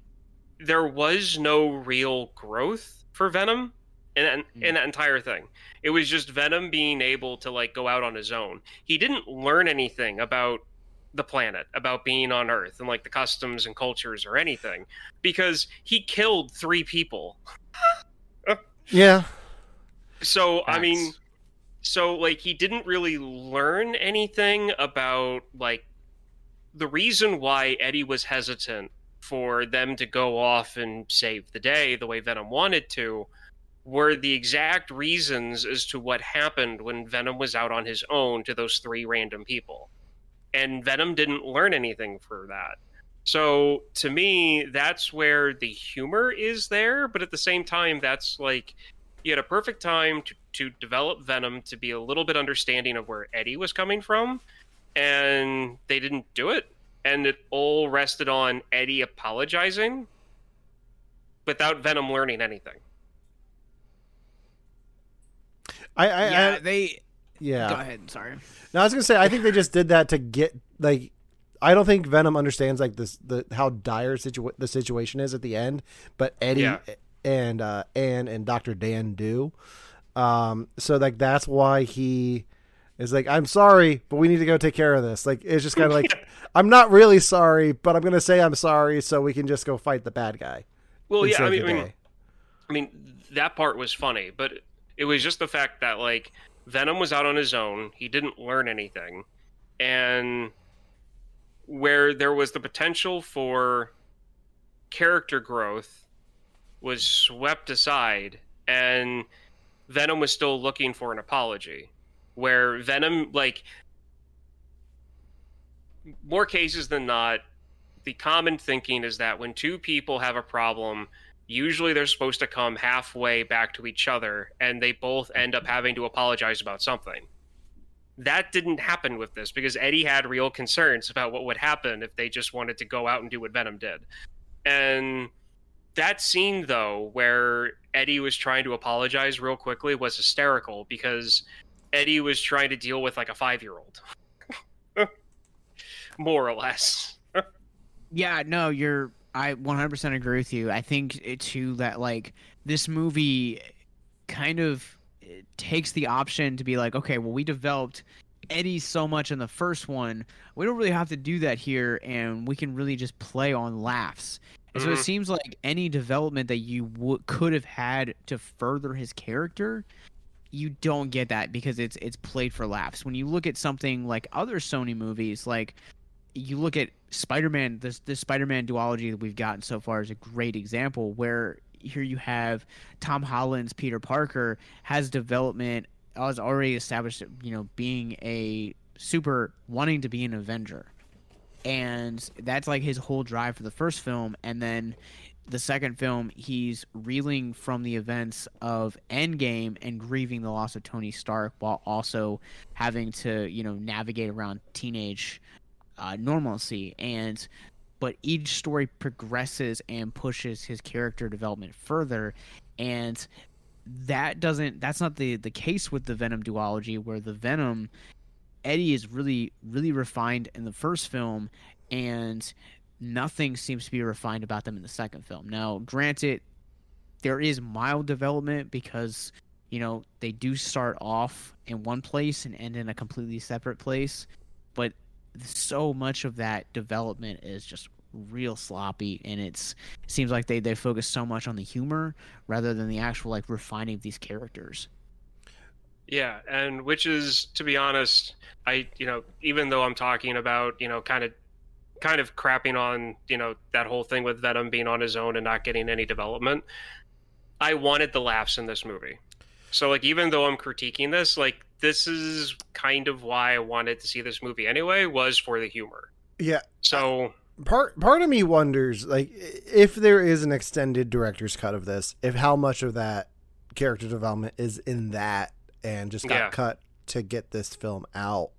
there was no real growth for Venom in that, hmm. in that entire thing. It was just Venom being able to like go out on his own. He didn't learn anything about the planet, about being on Earth and like the customs and cultures or anything because he killed three people. yeah. So I mean, so like he didn't really learn anything about like the reason why Eddie was hesitant for them to go off and save the day the way Venom wanted to were the exact reasons as to what happened when Venom was out on his own to those three random people. And Venom didn't learn anything for that. So to me, that's where the humor is there, but at the same time, that's like you had a perfect time to, to develop Venom to be a little bit understanding of where Eddie was coming from, and they didn't do it. And it all rested on Eddie apologizing without Venom learning anything. I I, yeah, I they. yeah. Go ahead. Sorry. No, I was gonna say I think they just did that to get like I don't think Venom understands like this the how dire situa- the situation is at the end, but Eddie Yeah. and uh Anne and Dr. Dan do. Um so like that's why he is like I'm sorry, but we need to go take care of this. Like it's just kind of like I'm not really sorry, but I'm going to say I'm sorry so we can just go fight the bad guy. Well, yeah, I mean, I mean. I mean, that part was funny, but it was just the fact that like Venom was out on his own. He didn't learn anything, and where there was the potential for character growth was swept aside, and Venom was still looking for an apology. Where Venom, like, more cases than not, the common thinking is that when two people have a problem, usually they're supposed to come halfway back to each other and they both end up having to apologize about something. That didn't happen with this because Eddie had real concerns about what would happen if they just wanted to go out and do what Venom did. And that scene, though, where Eddie was trying to apologize real quickly was hysterical because Eddie was trying to deal with like a five year old. More or less. Yeah, no, you're. I 100% agree with you. I think it too that like this movie kind of eh, takes the option to be like, okay, well, we developed Eddie so much in the first one, we don't really have to do that here, and we can really just play on laughs. And so it Mhm. seems like any development that you w- could have had to further his character you don't get that because it's it's played for laughs. When you look at something like other Sony movies, like you look at Spider-Man, this this Spider-Man duology that we've gotten so far is a great example where here you have Tom Holland's Peter Parker has development has already established, you know, being a super wanting to be an Avenger. And that's like his whole drive for the first film and then the second film, he's reeling from the events of Endgame and grieving the loss of Tony Stark while also having to, you know, navigate around teenage uh, normalcy. And but each story progresses and pushes his character development further, and that doesn't. That's not the the case with the Venom duology, where the Venom Eddie is really really refined in the first film, and nothing seems to be refined about them in the second film. Now, granted, there is mild development because you know they do start off in one place and end in a completely separate place, but so much of that development is just real sloppy and it's it seems like they they focus so much on the humor rather than the actual like refining of these characters yeah and which is to be honest i you know even though i'm talking about you know kind of kind of crapping on you know that whole thing with Venom being on his own and not getting any development. I wanted the laughs in this movie, so like even though I'm critiquing this, like this is kind of why I wanted to see this movie anyway was for the humor. Yeah. So part part of me wonders like if there is an extended director's cut of this, if how much of that character development is in that and just got Yeah. cut to get this film out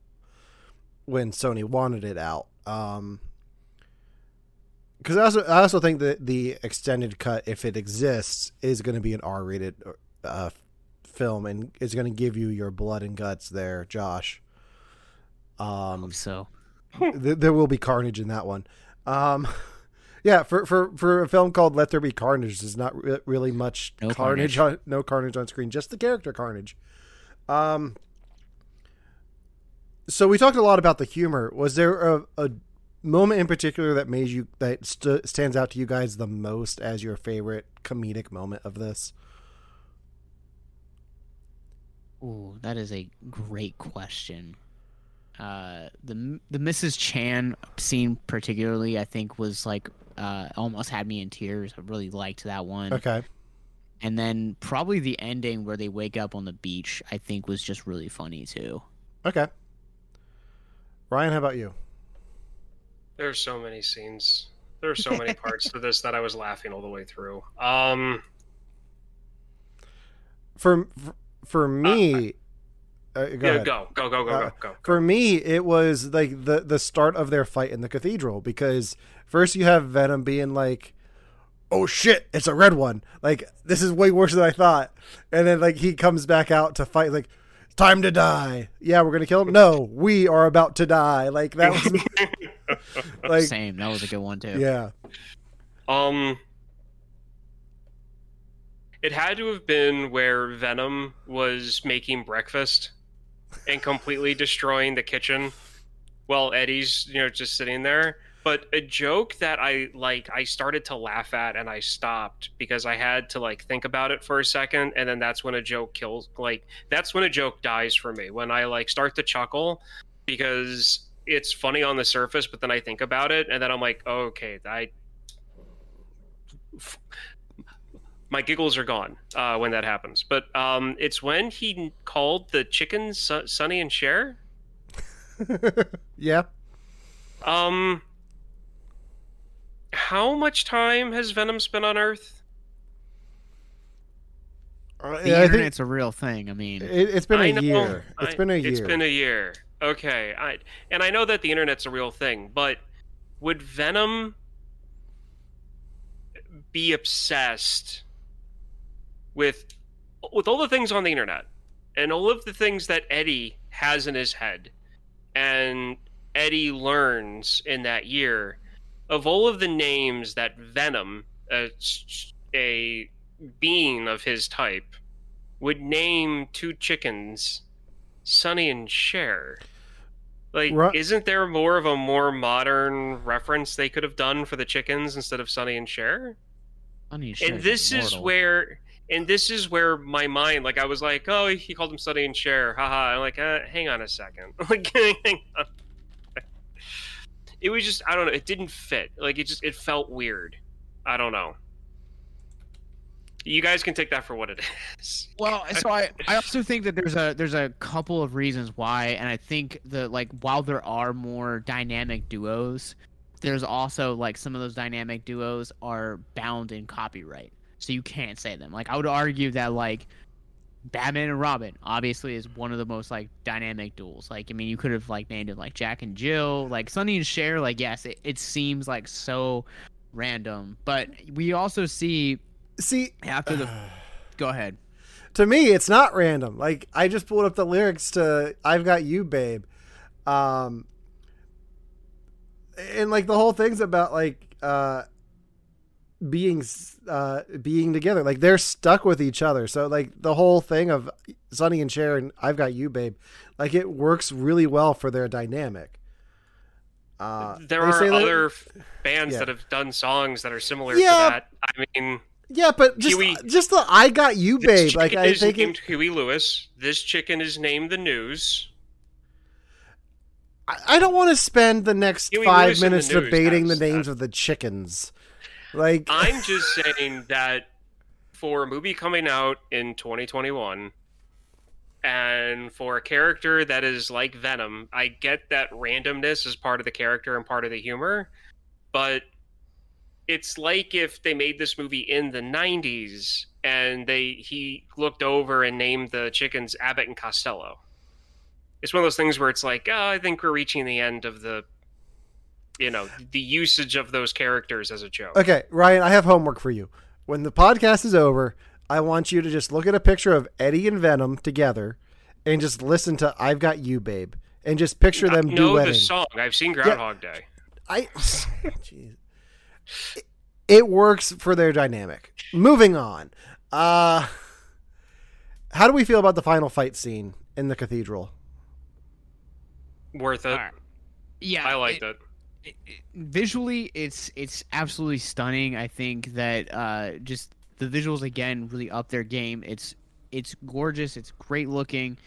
when Sony wanted it out. Um because I also I also think that the extended cut, if it exists, is going to be an R-rated uh, film and is going to give you your blood and guts there, Josh. Um, so th- there will be carnage in that one. Um, yeah, for, for for a film called Let There Be Carnage, there's not re- really much No carnage, carnage. on no carnage on screen, just the character carnage. Um, so we talked a lot about the humor. Was there a, a moment in particular that made you that st- stands out to you guys the most as your favorite comedic moment of this? Ooh, that is a great question. Uh, the the Mrs. Chan scene particularly, I think, was like uh, almost had me in tears. I really liked that one. Okay, And then probably the ending where they wake up on the beach, I think, was just really funny too. okay. Ryan, how about you? There's so many scenes. There are so many parts to this that I was laughing all the way through. Um, For for, for me, uh, go yeah, go, go, go, go, Uh, go, go. For me, it was like the the start of their fight in the cathedral because first you have Venom being like, "Oh shit, it's a red one!" Like this is way worse than I thought, and then like he comes back out to fight like. Time to die. Yeah, we're gonna kill him. No, we are about to die. Like that was like Same. That was a good one too. yeah. Um, it had to have been where Venom was making breakfast and completely destroying the kitchen while Eddie's, you know, just sitting there. But a joke that I like, I started to laugh at and I stopped because I had to like think about it for a second, and then that's when a joke kills. Like that's when a joke dies for me when I like start to chuckle because it's funny on the surface, but then I think about it, and then I'm like, oh, okay, I my giggles are gone uh, when that happens. But um, it's when he called the chickens Su- Sonny and Cher. yeah. Um, how much time has Venom spent on Earth? Uh, The yeah, I think internet's a real thing. I mean, it, it's been a I know, year. It's I- been a year. It's been a year. Okay, I and I know that the internet's a real thing, but would Venom be obsessed with with all the things on the internet and all of the things that Eddie has in his head and Eddie learns in that year of all of the names that Venom a, a being of his type would name two chickens Sonny and Cher. Like, Ru- isn't there more of a more modern reference they could have done for the chickens instead of Sonny and Cher? Sonny and Cher and this is immortal. where And this is where my mind, like, I was like, oh, he called him Sonny and Cher, haha. I'm like, uh, hang on a second, like, hang on. It was just, I don't know, it didn't fit. Like, it just, it felt weird. I don't know. You guys can take that for what it is. Well, so I, I also think that there's a there's a couple of reasons why, and I think that like while there are more dynamic duos, there's also like some of those dynamic duos are bound in copyright, so you can't say them. Like I would argue that like Batman and Robin obviously is one of the most like dynamic duels. Like I mean, you could have like named it like Jack and Jill, like Sonny and Cher. Like yes, it, it seems like so random, but we also see See, after the. Go ahead. to me, it's not random. Like I just pulled up the lyrics to "I've Got You, Babe," um, and like the whole thing's about like uh, being uh, being together. Like they're stuck with each other. So like the whole thing of Sonny and Cher and "I've Got You, Babe," like it works really well for their dynamic. Uh, there are say that- other bands Yeah. that have done songs that are similar Yeah. to that. I mean, Yeah, but just Huey- just the "I Got You, Babe." Like I think it, Huey Lewis. This chicken is named the News. I I don't want to spend the next Huey five Lewis in the minutes news debating the names of the chickens. Like, I'm just saying that for a movie coming out in 2021 and for a character that is like Venom, I get that randomness is part of the character and part of the humor, but it's like if they made this movie in the 90s and they he looked over and named the chickens Abbott and Costello. It's one of those things where it's like, oh, I think we're reaching the end of the you know, the usage of those characters as a joke. okay, Ryan, I have homework for you. When the podcast is over, I want you to just look at a picture of Eddie and Venom together, and just listen to "I've Got You, Babe," and just picture them I know the song. I've seen Groundhog Day. I, jeez. It, it works for their dynamic. Moving on. Uh, how do we feel about the final fight scene in the cathedral? Worth it. Alright. Yeah, I liked it- it. It- it- visually it's it's absolutely stunning. I think that uh just the visuals again really up their game. It's it's gorgeous. It's great looking.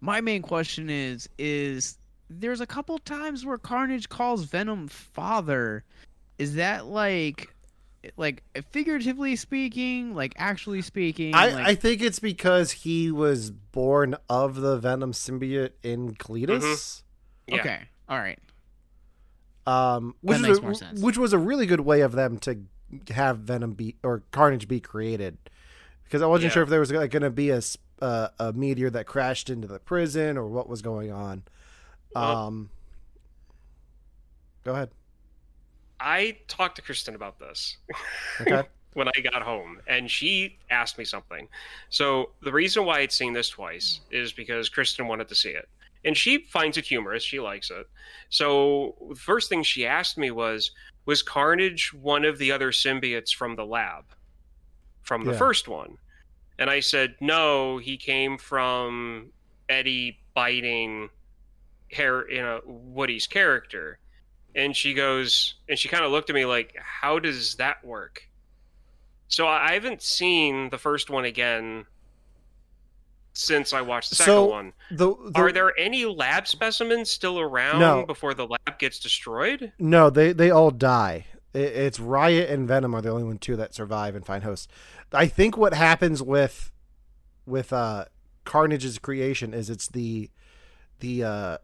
My main question is is there's a couple times where carnage calls venom father. Is that like like figuratively speaking? Like actually speaking? I, like, I think it's because he was born of the Venom symbiote in Cletus. Yeah. okay. All right Um, which That was makes a, more sense. which was a really good way of them to have Venom be or Carnage be created, because I wasn't Yeah. sure if there was like, going to be a uh, a meteor that crashed into the prison or what was going on. Well- Um, go ahead. I talked to Kristen about this Okay. when I got home, and she asked me something. So the reason why I'd seen this twice is because Kristen wanted to see it, and she finds it humorous. She likes it. So the first thing she asked me was, "Was Carnage one of the other symbiotes from the lab, from the Yeah. first one?" And I said, "No, he came from Eddie biting hair, you know, Woody's character." and she goes and she kind of looked at me like how does that work so i I haven't seen the first one again since i watched the second So, one The, the are there any lab specimens still around No. before the lab gets destroyed no? They they all die. It, it's Riot and Venom are the only one two that survive and find hosts. I think what happens with with uh, Carnage's creation is it's the the uh,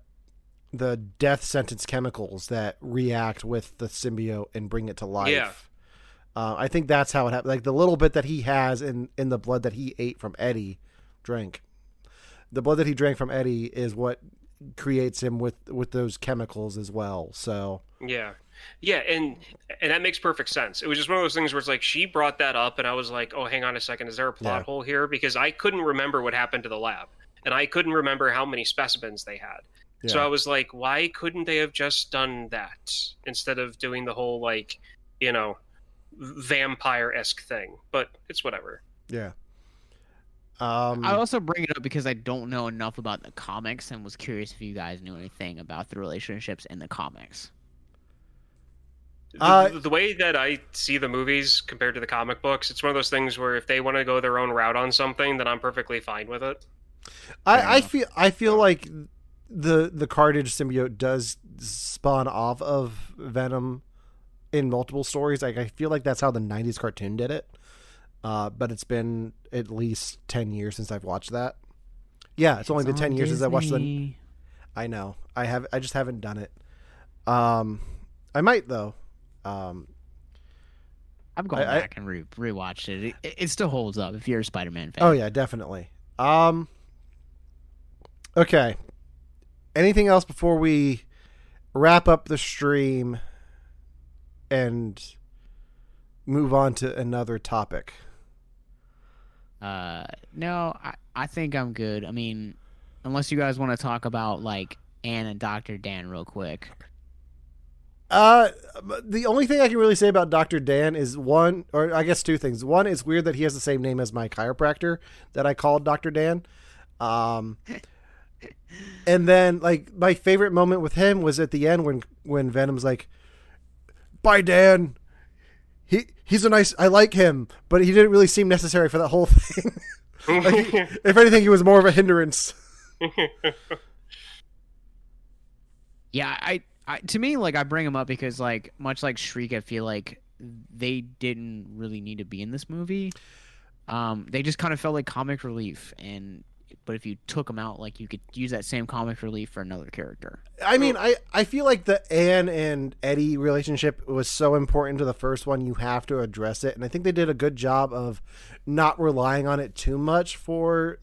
the death sentence chemicals that react with the symbiote and bring it to life. Yeah. Uh, I think that's how it happened. Like the little bit that he has in in the blood that he ate from Eddie, drank. The blood that he drank from Eddie is what creates him with with those chemicals as well. So yeah yeah and and that makes perfect sense it was just one of those things where it's like she brought that up and i was like oh hang on a second is there a plot Yeah. hole here because i couldn't remember what happened to the lab and i couldn't remember how many specimens they had So. I was like, why couldn't they have just done that instead of doing the whole like, you know, vampire esque thing? But it's whatever. yeah. Um, I also bring it up because I don't know enough about the comics and was curious if you guys knew anything about the relationships in the comics. The, Uh, the way that I see the movies compared to the comic books, it's one of those things where if they want to go their own route on something, then I'm perfectly fine with it. Fair I, I feel I feel like the the Carnage symbiote does spawn off of Venom in multiple stories. Like I feel like that's how the '90s cartoon did it. Uh, but it's been at least ten years since I've watched that. Yeah, it's only been It's ten on years since I watched the. I know. I have. I just haven't done it. Um, I might though. Um, I've gone I- I- back and re- rewatched it. it. It still holds up if you're a Spider-Man fan. Oh yeah, definitely. Um Okay. Anything else before we wrap up the stream and move on to another topic? Uh, no, I, I think I'm good. I mean, unless you guys want to talk about like Anne and Doctor Dan real quick. Uh the only thing I can really say about Dr. Dan is one or I guess two things. One, it's weird that he has the same name as my chiropractor that I called Dr. Dan. Um and then like my favorite moment with him was at the end when when Venom's like bye Dan. He he's a nice I like him, but he didn't really seem necessary for that whole thing. like, if anything he was more of a hindrance. Yeah, I, I to me like I bring him up because like much like Shriek, I feel like they didn't really need to be in this movie. Um, they just kind of felt like comic relief, and but if you took them out, like you could use that same comic relief for another character. I mean, I, I feel like the Anne and Eddie relationship was so important to the first one, you have to address it. And I think they did a good job of not relying on it too much for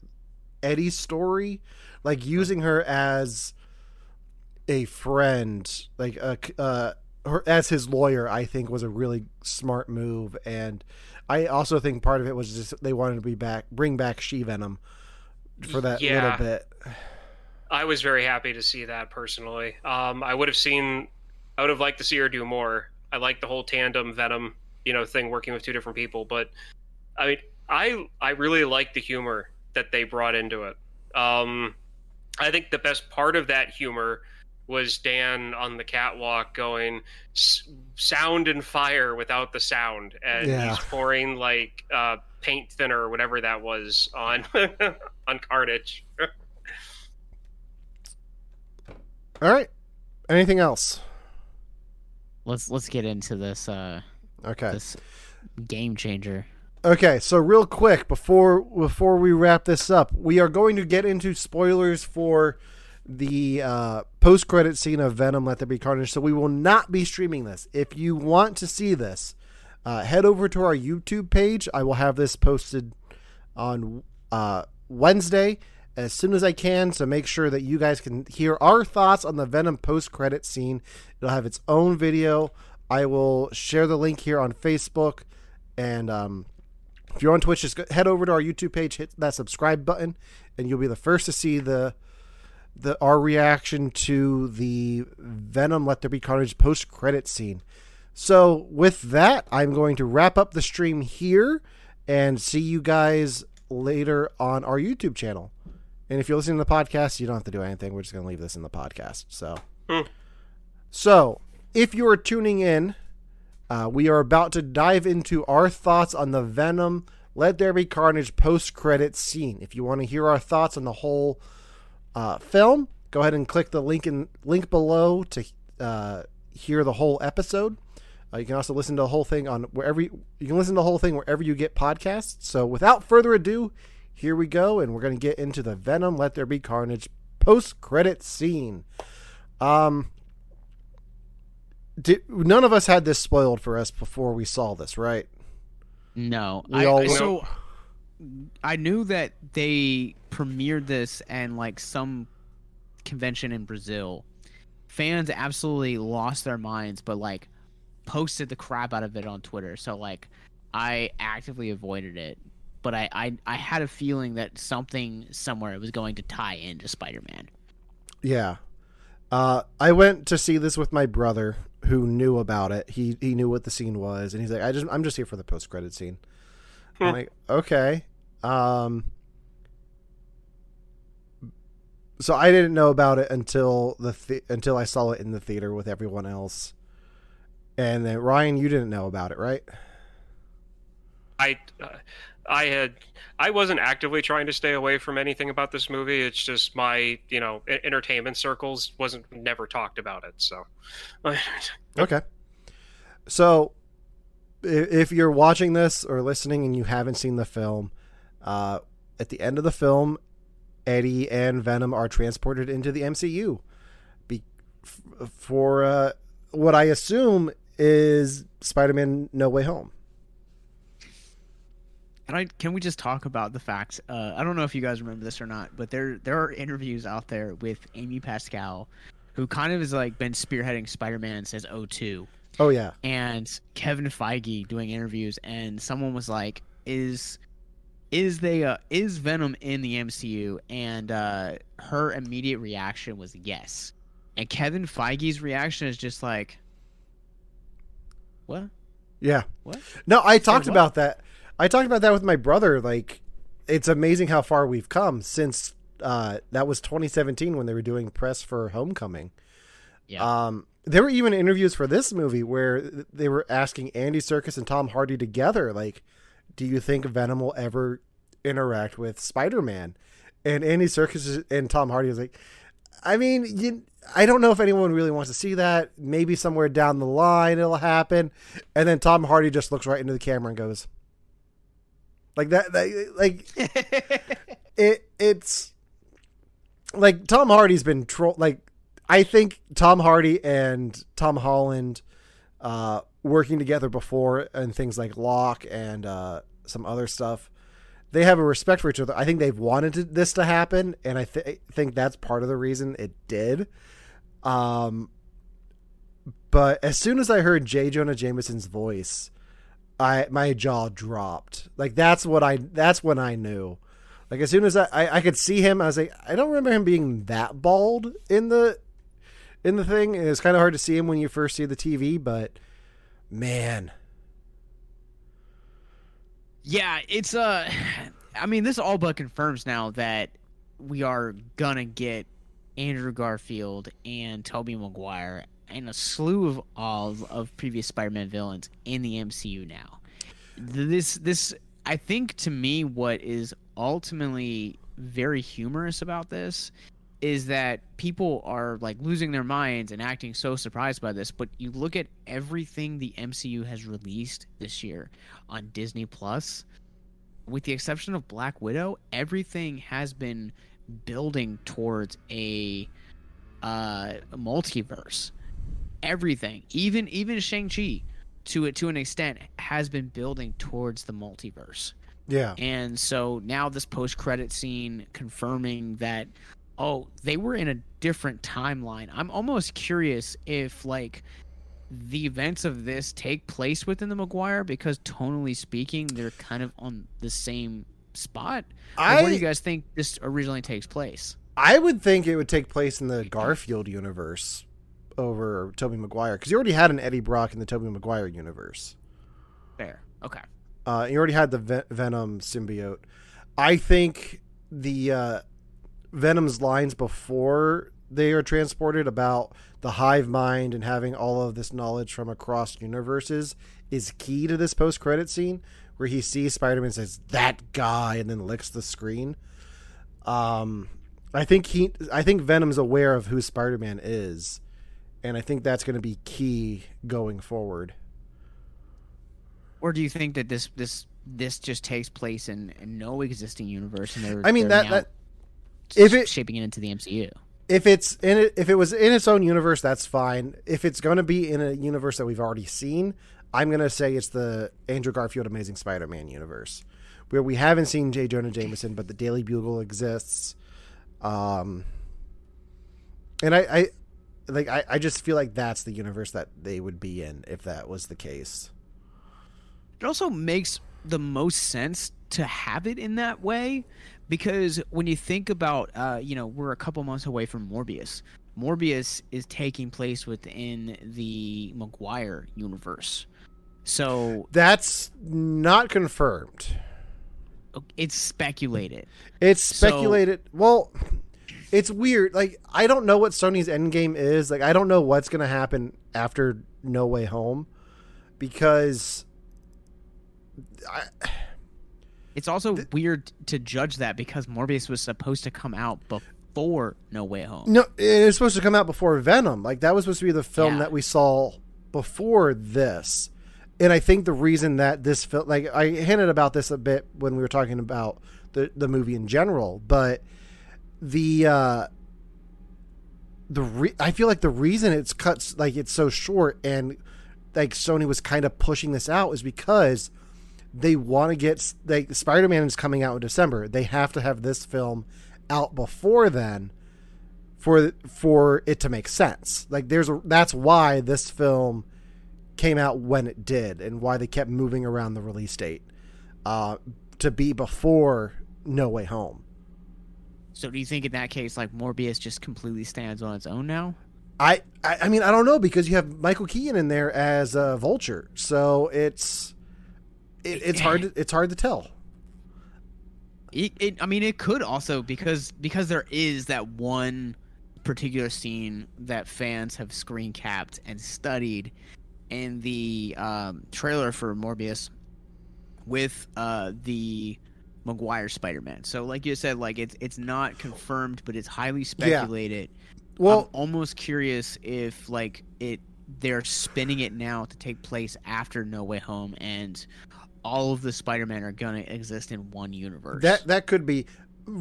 Eddie's story. Like using her as a friend, like a, uh, her, as his lawyer, I think was a really smart move. And I also think part of it was just they wanted to be back, bring back She Venom for that Yeah. little bit. I was very happy to see that personally. Um, I would have seen, I would have liked to see her do more. I like the whole tandem Venom, you know, thing working with two different people. But I mean, I I really like the humor that they brought into it. Um, I think the best part of that humor was Dan on the catwalk going "S- sound and fire without the sound, and Yeah. he's pouring like uh, paint thinner or whatever that was on on Carnage. All right. Anything else? Let's let's get into this uh Okay. this game changer. Okay, so real quick before before we wrap this up, we are going to get into spoilers for the uh, post credit scene of Venom: Let There Be Carnage. So we will not be streaming this. If you want to see this, uh, head over to our YouTube page. I will have this posted on uh, Wednesday as soon as I can. So make sure that you guys can hear our thoughts on the Venom post credit scene. It'll have its own video. I will share the link here on Facebook and. Um, if you're on Twitch, just head over to our YouTube page, hit that subscribe button, and you'll be the first to see the the our reaction to the Venom Let There Be Carnage post credit scene. So with that, I'm going to wrap up the stream here and see you guys later on our YouTube channel. And if you're listening to the podcast, you don't have to do anything. We're just going to leave this in the podcast. So, Hmm. so if you are tuning in, uh, we are about to dive into our thoughts on the Venom Let There Be Carnage post credit scene. If you want to hear our thoughts on the whole uh, film, go ahead and click the link in link below to uh, hear the whole episode. Uh, you can also listen to the whole thing on wherever you, you can listen to the whole thing wherever you get podcasts. So without further ado, here we go, and we're going to get into the Venom Let There Be Carnage post credit scene. Um, did, none of us had this spoiled for us before we saw this, right? No, We I, all I- so I knew that they premiered this and like some convention in Brazil. Fans absolutely lost their minds, but like posted the crap out of it on Twitter. So like I actively avoided it, but I I, I had a feeling that something somewhere was going to tie into Spider-Man. Yeah. Uh, I went to see this with my brother who knew about it. He he knew what the scene was, and he's like, "I just I'm just here for the post credit scene." I'm Hmm. like, "Okay." Um, so I didn't know about it until the the- until I saw it in the theater with everyone else, And then Ryan, you didn't know about it, right? I, uh, I had, I wasn't actively trying to stay away from anything about this movie. It's just my, you know, entertainment circles wasn't never talked about it. So, Okay. So, if you're watching this or listening and you haven't seen the film, uh, at the end of the film, Eddie and Venom are transported into the MCU be- for uh, what I assume is Spider-Man: No Way Home. Can I can we just talk about the fact? Uh, I don't know if you guys remember this or not, but there there are interviews out there with Amy Pascal, who kind of has like been spearheading Spider-Man since 02, Oh yeah, and Kevin Feige doing interviews, and someone was like, "Is is they uh, is Venom in the MCU?" And uh, her immediate reaction was yes, and Kevin Feige's reaction is just like, "What? yeah. What?" No, I talked about that. I talked about that with my brother. Like, it's amazing how far we've come since uh, that was 2017 when they were doing press for Homecoming. Yeah. Um, there were even interviews for this movie where they were asking Andy Serkis and Tom Hardy together, like, "Do you think Venom will ever interact with Spider-Man?" And Andy Serkis and Tom Hardy was like, "I mean, you, I don't know if anyone really wants to see that. Maybe somewhere down the line it'll happen." And then Tom Hardy just looks right into the camera and goes, "Like that, that like." it it's like Tom Hardy's been troll like I think Tom Hardy and Tom Holland uh working together before and things like Locke and uh some other stuff they have a respect for each other. I think they've wanted to, this to happen and I th- think that's part of the reason it did. Um but as soon as I heard J. Jonah Jameson's voice, I my jaw dropped. Like that's what I that's when I knew. Like as soon as I, I, I could see him, I was like, I don't remember him being that bald in the in the thing. It's kind of hard to see him when you first see the TV, but man, Yeah, it's uh I mean this all but confirms now that we are gonna get Andrew Garfield and Tobey Maguire and a slew of all of previous Spider-Man villains in the MCU now. This this I think to me what is ultimately very humorous about this is that people are like losing their minds and acting so surprised by this but you look at everything the MCU has released this year on Disney Plus with the exception of Black Widow everything has been building towards a uh multiverse. Everything even even Shang-Chi to it to an extent has been building towards the multiverse. Yeah, and so now this post credit scene confirming that oh, they were in a different timeline. I'm almost curious if like the events of this take place within the Maguire because tonally speaking, they're kind of on the same spot. I where do you guys think this originally takes place? I would think it would take place in the Garfield universe over Tobey Maguire because you already had an Eddie Brock in the Tobey Maguire universe. Fair. Okay. Uh, you already had the Ven- Venom symbiote. I think the uh, Venom's lines before they are transported about the hive mind and having all of this knowledge from across universes is key to this post credit scene where he sees Spider Man says that guy and then licks the screen. Um, I think he, I think Venom's aware of who Spider Man is, and I think that's going to be key going forward. Or do you think that this this this just takes place in, in no existing universe and they're I mean they're that that if it shaping it into the MCU? if it's in it, if it was in its own universe, that's fine. If it's going to be in a universe that we've already seen, I'm to say it's the Andrew Garfield Amazing Spider-Man universe, where we haven't seen J. Jonah Jameson, but the Daily Bugle exists. Um, and I, I like I, I just feel like that's the universe that they would be in if that was the case. it also makes the most sense to have it in that way because when you think about uh, you know we're a couple months away from morbius morbius is taking place within the maguire universe so That's not confirmed. it's speculated It's So- speculated. well, it's weird. Like I don't know what Sony's endgame is. Like I don't know what's gonna happen after No Way Home because I, It's also weird to judge that because Morbius was supposed to come out before No Way Home. no, it was supposed to come out before Venom. Like that was supposed to be the film Yeah. that we saw before this. And I think the reason that this film, like I hinted about this a bit when we were talking about the the movie in general, but the uh the re- I feel like the reason it's cuts like it's so short and like Sony was kind of pushing this out is because they want to get like Spider-Man is coming out in December. They have to have this film out before then for for it to make sense. Like there's a that's why this film came out when it did and why they kept moving around the release date uh, to be before No Way Home. So do you think in that case, like Morbius just completely stands on its own now? I, I I mean I don't know because you have Michael Keaton in there as a Vulture, so it's it, it's hard to, it's hard to tell. It, it, I mean, it could also because because there is that one particular scene that fans have screen capped and studied in the um, trailer for Morbius with uh, the Maguire Spider-Man. So, like you said, like it's it's not confirmed, but it's highly speculated. Well, I'm almost curious if like it they're spinning it now to take place after No Way Home and all of the Spider-Man are gonna exist in one universe. That that could be,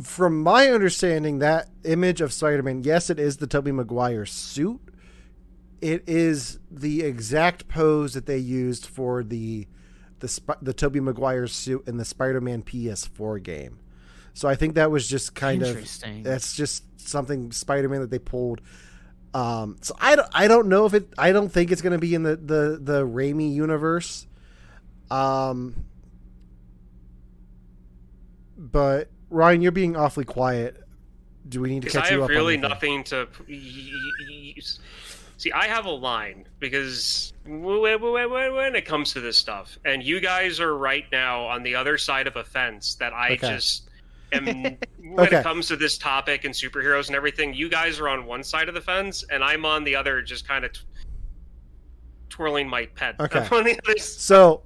from my understanding, that image of Spider-Man. Yes, it is the Tobey Maguire suit. It is the exact pose that they used for the the Sp- the Tobey Maguire suit in the Spider-Man PS4 game. So I think that was just kind of that's just something Spider-Man that they pulled. Um, so I don't, I don't know if it I don't think it's going to be in the the the Raimi universe. Um, but Ryan, you're being awfully quiet. Do we need to catch I you have up? really on anything? nothing to. See, I have a line because when, when, when it comes to this stuff, and you guys are right now on the other side of a fence that I Okay. just am. when Okay. it comes to this topic and superheroes and everything, you guys are on one side of the fence, and I'm on the other, just kind of t- twirling my pet. Okay. I'm on the other. So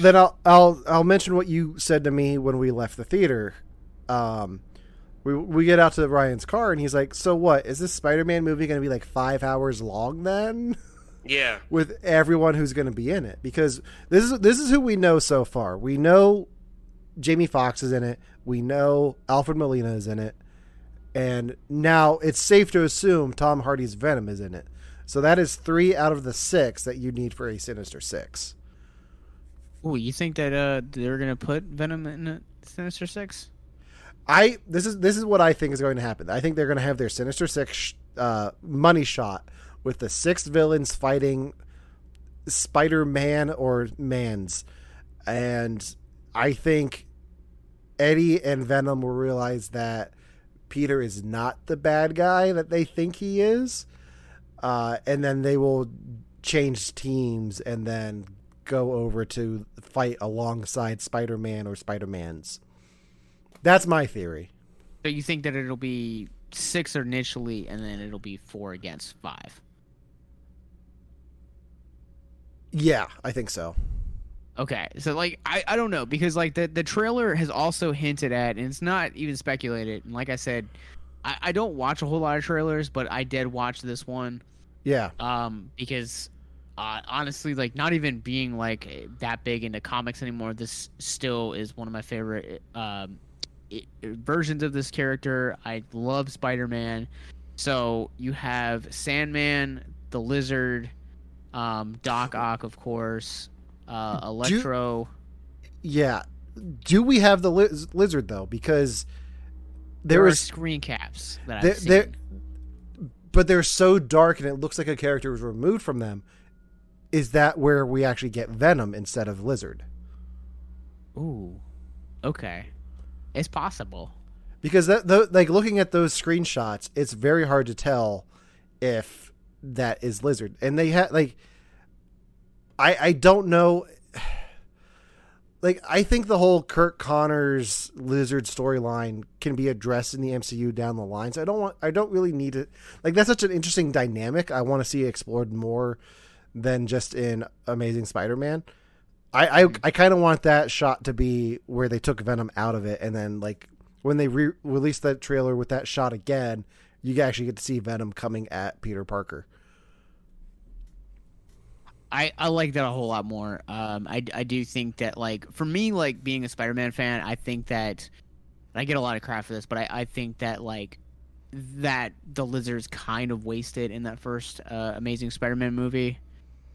then I'll I'll I'll mention what you said to me when we left the theater. Um, we we get out to Ryan's car and he's like, "So what? Is this Spider-Man movie going to be like five hours long then?" Yeah. with everyone who's going to be in it because this is this is who we know so far. We know Jamie Foxx is in it. We know Alfred Molina is in it. And now it's safe to assume Tom Hardy's Venom is in it. So that is 3 out of the 6 that you need for a Sinister 6. Oh, you think that uh they're gonna put Venom in a Sinister Six? I this is this is what I think is going to happen. I think they're going to have their Sinister Six uh, money shot with the six villains fighting Spider Man or Mans, and I think Eddie and Venom will realize that Peter is not the bad guy that they think he is, uh, and then they will change teams and then go over to fight alongside Spider Man or Spider Mans. That's my theory. So you think that it'll be six initially, and then it'll be four against five? Yeah, I think so. Okay, so like I, I don't know because like the the trailer has also hinted at, and it's not even speculated. And like I said, I, I don't watch a whole lot of trailers, but I did watch this one Yeah. um because uh, honestly like not even being like that big into comics anymore this still is one of my favorite um versions of this character i love spider-man so you have sandman the lizard um doc ock of course uh electro Yeah. Do we have the liz- lizard though? Because there there screen caps that there, i've seen. there, but they're so dark and it looks like a character was removed from them. Is that where we actually get Venom instead of Lizard? ooh okay it's possible Because that, tho- like looking at those screenshots, it's very hard to tell if that is Lizard. And they had like, I I don't know. Like I think the whole Kirk Connors Lizard storyline can be addressed in the MCU down the line. So I don't want I don't really need it. Like that's such an interesting dynamic. I want to see explored more than just in Amazing Spider-Man. I I, I kind of want that shot to be where they took Venom out of it, and then like when they re- released that trailer with that shot again, you actually get to see Venom coming at Peter Parker. I, I like that a whole lot more. Um, I, I do think that like for me, like being a Spider-Man fan, I think that I get a lot of crap for this, but I, I think that like that the lizard's kind of wasted in that first uh, Amazing Spider-Man movie.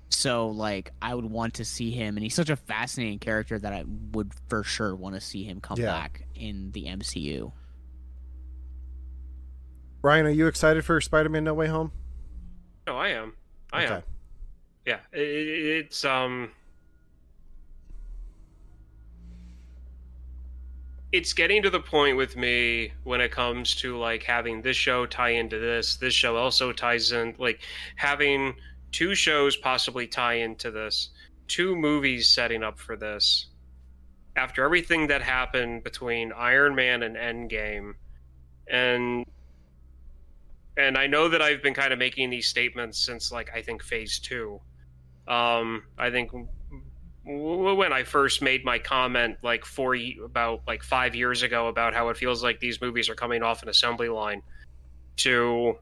So like I would want to see him, and he's such a fascinating character that I would for sure want to see him come Yeah. back in the MCU. Ryan, are you excited for Spider-Man No Way Home? No, I am. I am. Yeah, it, it's um, it's getting to the point with me when it comes to like having this show tie into this, this show also ties in, like having two shows possibly tie into this, two movies setting up for this. After everything that happened between Iron Man and Endgame, and and I know that I've been kind of making these statements since like I think Phase Two. Um, I think when I first made my comment like four about like five years ago about how it feels like these movies are coming off an assembly line to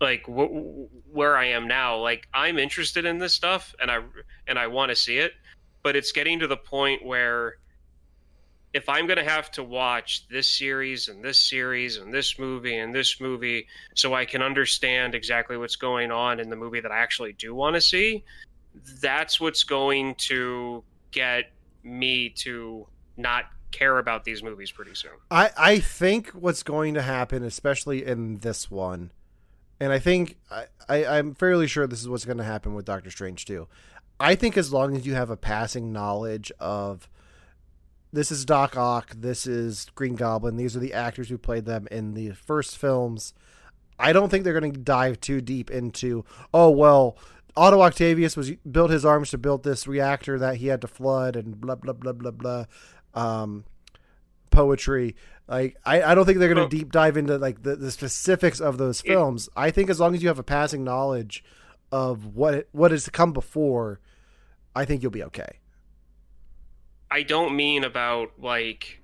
like w- where I am now. Like I'm interested in this stuff and I and I want to see it, but it's getting to the point where if I'm going to have to watch this series and this series and this movie and this movie so I can understand exactly what's going on in the movie that I actually do want to see, that's what's going to get me to not care about these movies pretty soon. I, I think what's going to happen, especially in this one, and I think I, I, I'm fairly sure this is what's going to happen with Doctor Strange too. I think as long as you have a passing knowledge of this is Doc Ock, this is Green Goblin, these are the actors who played them in the first films. I don't think they're going to dive too deep into, oh, well, Otto Octavius was built his arms to build this reactor that he had to flood and blah, blah, blah, blah, blah. Um, poetry. Like I, I don't think they're going to deep dive into like the, the specifics of those films. I think as long as you have a passing knowledge of what what has come before, I think you'll be okay. I don't mean about like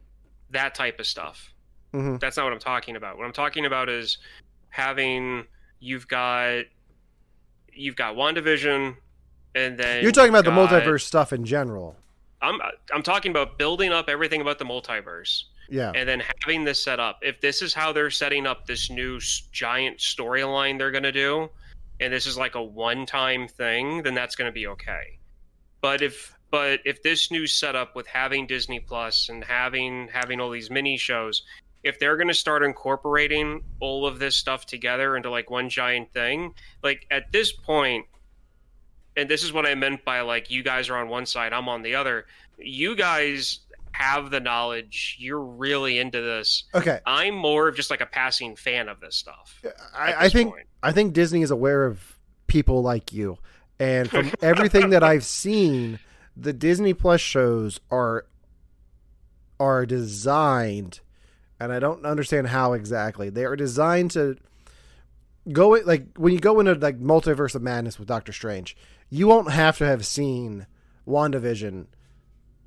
that type of stuff. Mhm. That's not what I'm talking about. What I'm talking about is having you've got you've got WandaVision and then You're talking about the multiverse stuff in general. I'm I'm talking about building up everything about the multiverse Yeah. and then having this set up. If this is how they're setting up this new giant storyline they're going to do, and this is like a one-time thing, then that's going to be okay. But if but if this new setup with having Disney Plus and having having all these mini shows, if they're going to start incorporating all of this stuff together into like one giant thing, like at this point and this is what I meant by like you guys are on one side, I'm on the other. You guys have the knowledge. You're really into this. Okay. I'm more of just like a passing fan of this stuff. I, I think point. I think Disney is aware of people like you, and from everything that I've seen, the Disney Plus shows are are designed, and I don't understand how exactly they are designed to go like when you go into like multiverse of madness with Doctor Strange, you won't have to have seen WandaVision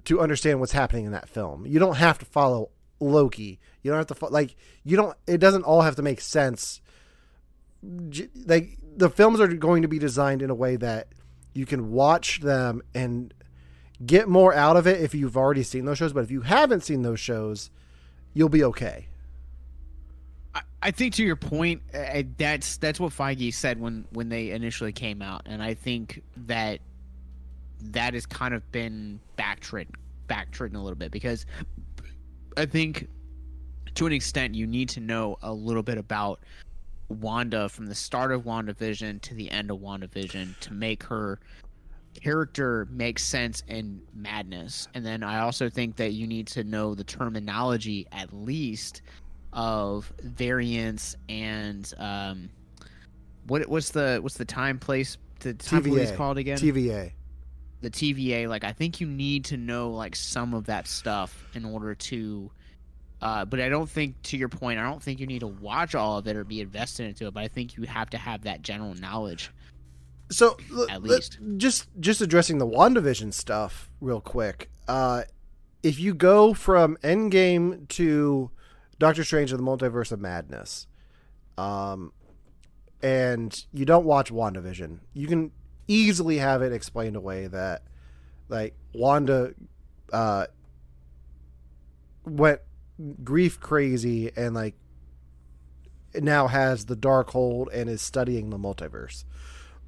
to understand what's happening in that film. You don't have to follow Loki. You don't have to fo- like you don't. It doesn't all have to make sense. Like the films are going to be designed in a way that you can watch them and get more out of it if you've already seen those shows. But if you haven't seen those shows, you'll be okay. I, think to your point, that's that's what Feige said when when they initially came out, and I think that that has kind of been backtritten backtritten a little bit because I think to an extent you need to know a little bit about Wanda from the start of WandaVision to the end of WandaVision to make her character make sense in madness. And then I also think that you need to know the terminology at least of variants and um what what's the what's the time place the time TVA. called again? TVA. The TVA, like I think you need to know like some of that stuff in order to uh but I don't think to your point, I don't think you need to watch all of it or be invested into it, but I think you have to have that general knowledge. So At l- least. just just addressing the WandaVision stuff real quick. Uh, if you go from Endgame to Doctor Strange and the Multiverse of Madness, um, and you don't watch WandaVision, you can easily have it explained away that like Wanda uh, went grief crazy and like now has the Darkhold and is studying the multiverse.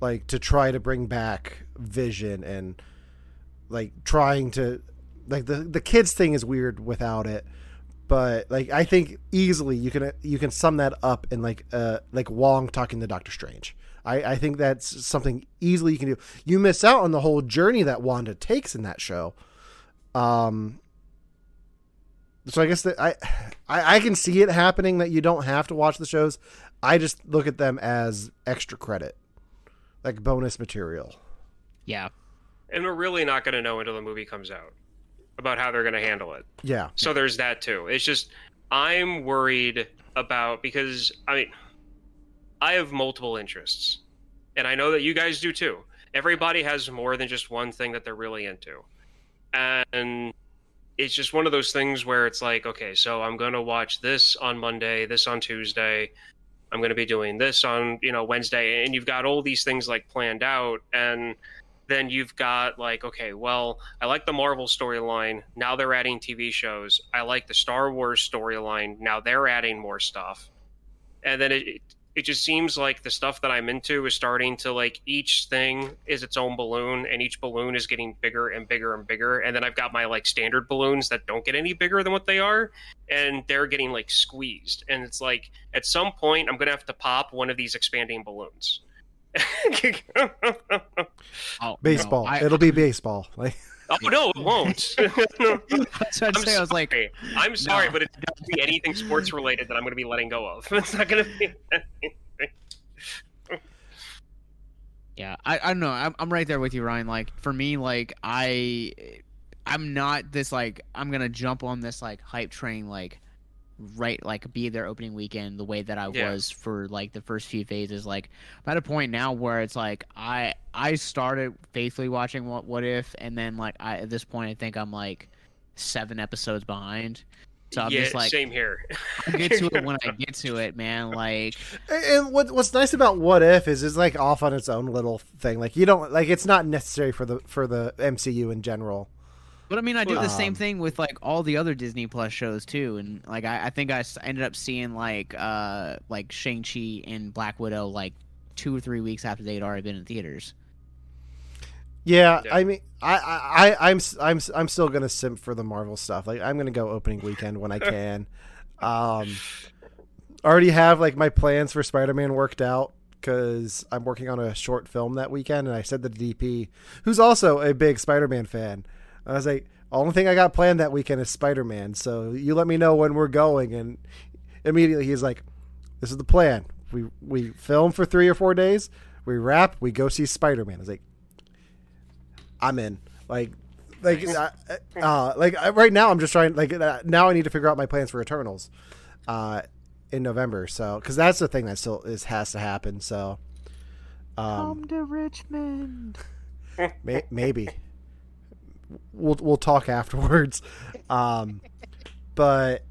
Like to try to bring back vision and like trying to like the the kids thing is weird without it. But like i think easily you can you can sum that up in like uh like wong talking to doctor strange i i think that's something easily you can do you miss out on the whole journey that wanda takes in that show um so i guess that I, I i can see it happening that you don't have to watch the shows i just look at them as extra credit like bonus material Yeah. And we're really not going to know until the movie comes out about how they're going to handle it. yeah So there's that too. It's just I'm worried about because I mean I have multiple interests. And I know that you guys do too. Everybody has more than just one thing that they're really into. And it's just one of those things where it's like, okay, so I'm going to watch this on Monday, this on Tuesday. I'm going to be doing this on, you know, Wednesday and you've got all these things like planned out and then you've got like okay well i like the marvel storyline now they're adding tv shows i like the star wars storyline now they're adding more stuff and then it it just seems like the stuff that i'm into is starting to like each thing is its own balloon and each balloon is getting bigger and bigger and bigger and then i've got my like standard balloons that don't get any bigger than what they are and they're getting like squeezed and it's like at some point i'm gonna have to pop one of these expanding balloons. Oh, baseball. No, I, it'll be baseball. Like Oh no, it won't. that's what I'm I'd say. I was like. I'm sorry, No. but it's not gonna be anything sports related that I'm going to be letting go of. It's not going to be. Yeah, I, I don't know. I'm, I'm right there with you, Ryan. Like for me, like I, I'm not this like I'm gonna jump on this like hype train like right like be there opening weekend the way that I Yeah. was for like the first few phases. Like I'm at a point now where it's like I I started faithfully watching what what if, and then like I at this point I think I'm like seven episodes behind. So I'm yeah, just like same here. I'll get to it when I get to it, man. Like and what what's nice about what if is it's like off on its own little thing like you don't like it's not necessary for the for the mcu in general But I mean, I do the same Um, thing with like all the other Disney Plus shows too, and like I, I think I ended up seeing like uh like Shang Chi and Black Widow like two or three weeks after they'd already been in theaters. Yeah, Yeah. I mean, I, I, I, I'm, s- I'm, s- I'm still gonna simp for the Marvel stuff. Like, I'm gonna go opening weekend when I can. Um, already have like my plans for Spider-Man worked out because I'm working on a short film that weekend, and I said to the DP, who's also a big Spider-Man fan, I was like, only thing I got planned that weekend is Spider-Man. So you let me know when we're going, and immediately he's like, "This is the plan. We we film for three or four days, we wrap, we go see Spider-Man." I was like. I'm in. Like, like, uh, uh, like uh, right now, I'm just trying. Like uh, now, I need to figure out my plans for Eternals, uh, in November. So, because that's the thing that still is has to happen. So, um, to Richmond. may, maybe we'll we'll talk afterwards. Um, but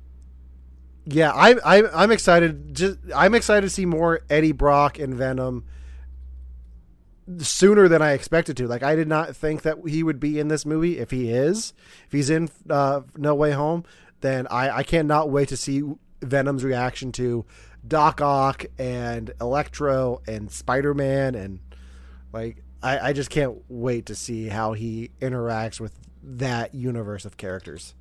yeah, I I I'm excited. Just I'm excited to see more Eddie Brock and Venom sooner than I expected to. Like I did not think that he would be in this movie. If he is, if he's in uh, No Way Home, then I I cannot wait to see Venom's reaction to Doc Ock and Electro and Spider Man and like I, I just can't wait to see how he interacts with that universe of characters.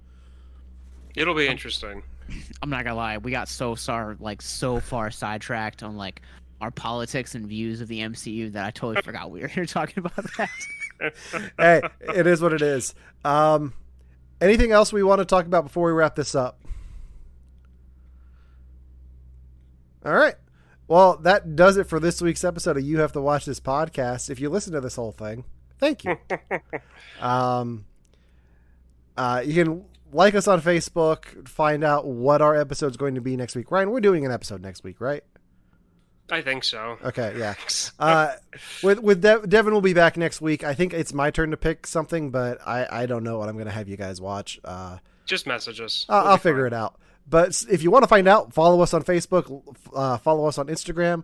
It'll be interesting. I'm not gonna lie, we got so far like so far sidetracked on like our politics and views of the MCU that I totally forgot we were here talking about that. hey, it is what it is. Um, anything else we want to talk about before we wrap this up? All right. Well, that does it for this week's episode of You Have to Watch This podcast. If you listen to this whole thing, thank you. um, uh, you can like us on Facebook, find out what our episode's going to be next week. Ryan, we're doing an episode next week, right? I think so. Okay, yeah. Uh, with with De- Devin will be back next week. I think it's my turn to pick something, but I I don't know what I'm gonna have you guys watch. Uh, Just message us. I'll, I'll figure it out. But if you want to find out, follow us on Facebook, uh, follow us on Instagram.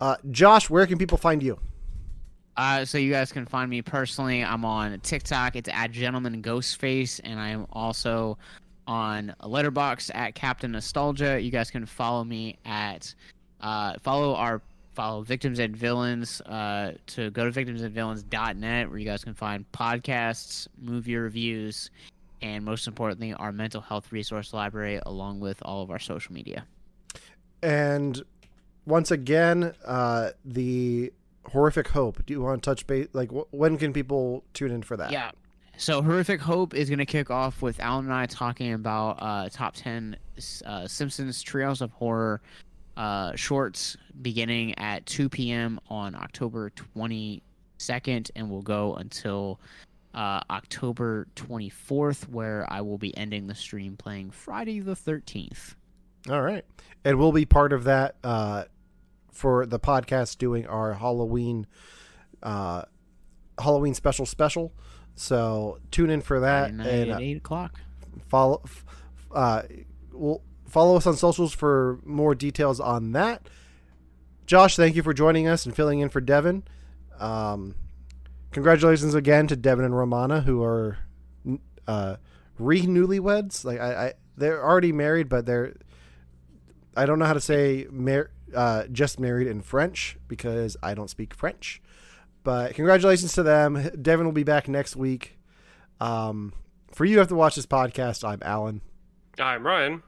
Uh, Josh, where can people find you? Uh, so you guys can find me personally. I'm on TikTok. It's at Gentleman Ghostface, and I am also on Letterboxd at Captain Nostalgia. You guys can follow me at uh, follow our follow Victims and Villains uh, to go to victimsandvillains.net where you guys can find podcasts, movie reviews, and most importantly, our mental health resource library along with all of our social media. And once again, uh, the horrific hope. Do you want to touch base? Like, wh- when can people tune in for that? Yeah. So horrific hope is going to kick off with Alan and I talking about uh, top ten uh, Simpsons Treehouse of Horror uh, shorts beginning at 2 p.m. on October 22nd, and will go until uh, October 24th, where I will be ending the stream playing Friday the 13th. All right. And we'll be part of that uh, for the podcast doing our Halloween uh, Halloween special special. So tune in for that and at uh, eight o'clock. follow uh, we'll follow us on socials for more details on that. Josh, thank you for joining us and filling in for Devin. Um, congratulations again to Devin and Romana, who are uh, re newlyweds. Like I, I, they're already married, but they're I don't know how to say mar- uh, just married in French because I don't speak French. But congratulations to them. Devin will be back next week. Um, for you, have to watch this podcast. I'm Alan, I'm Ryan.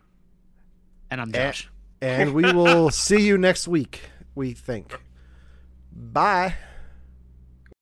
And I'm. Josh. and we will see you next week. We think. Bye.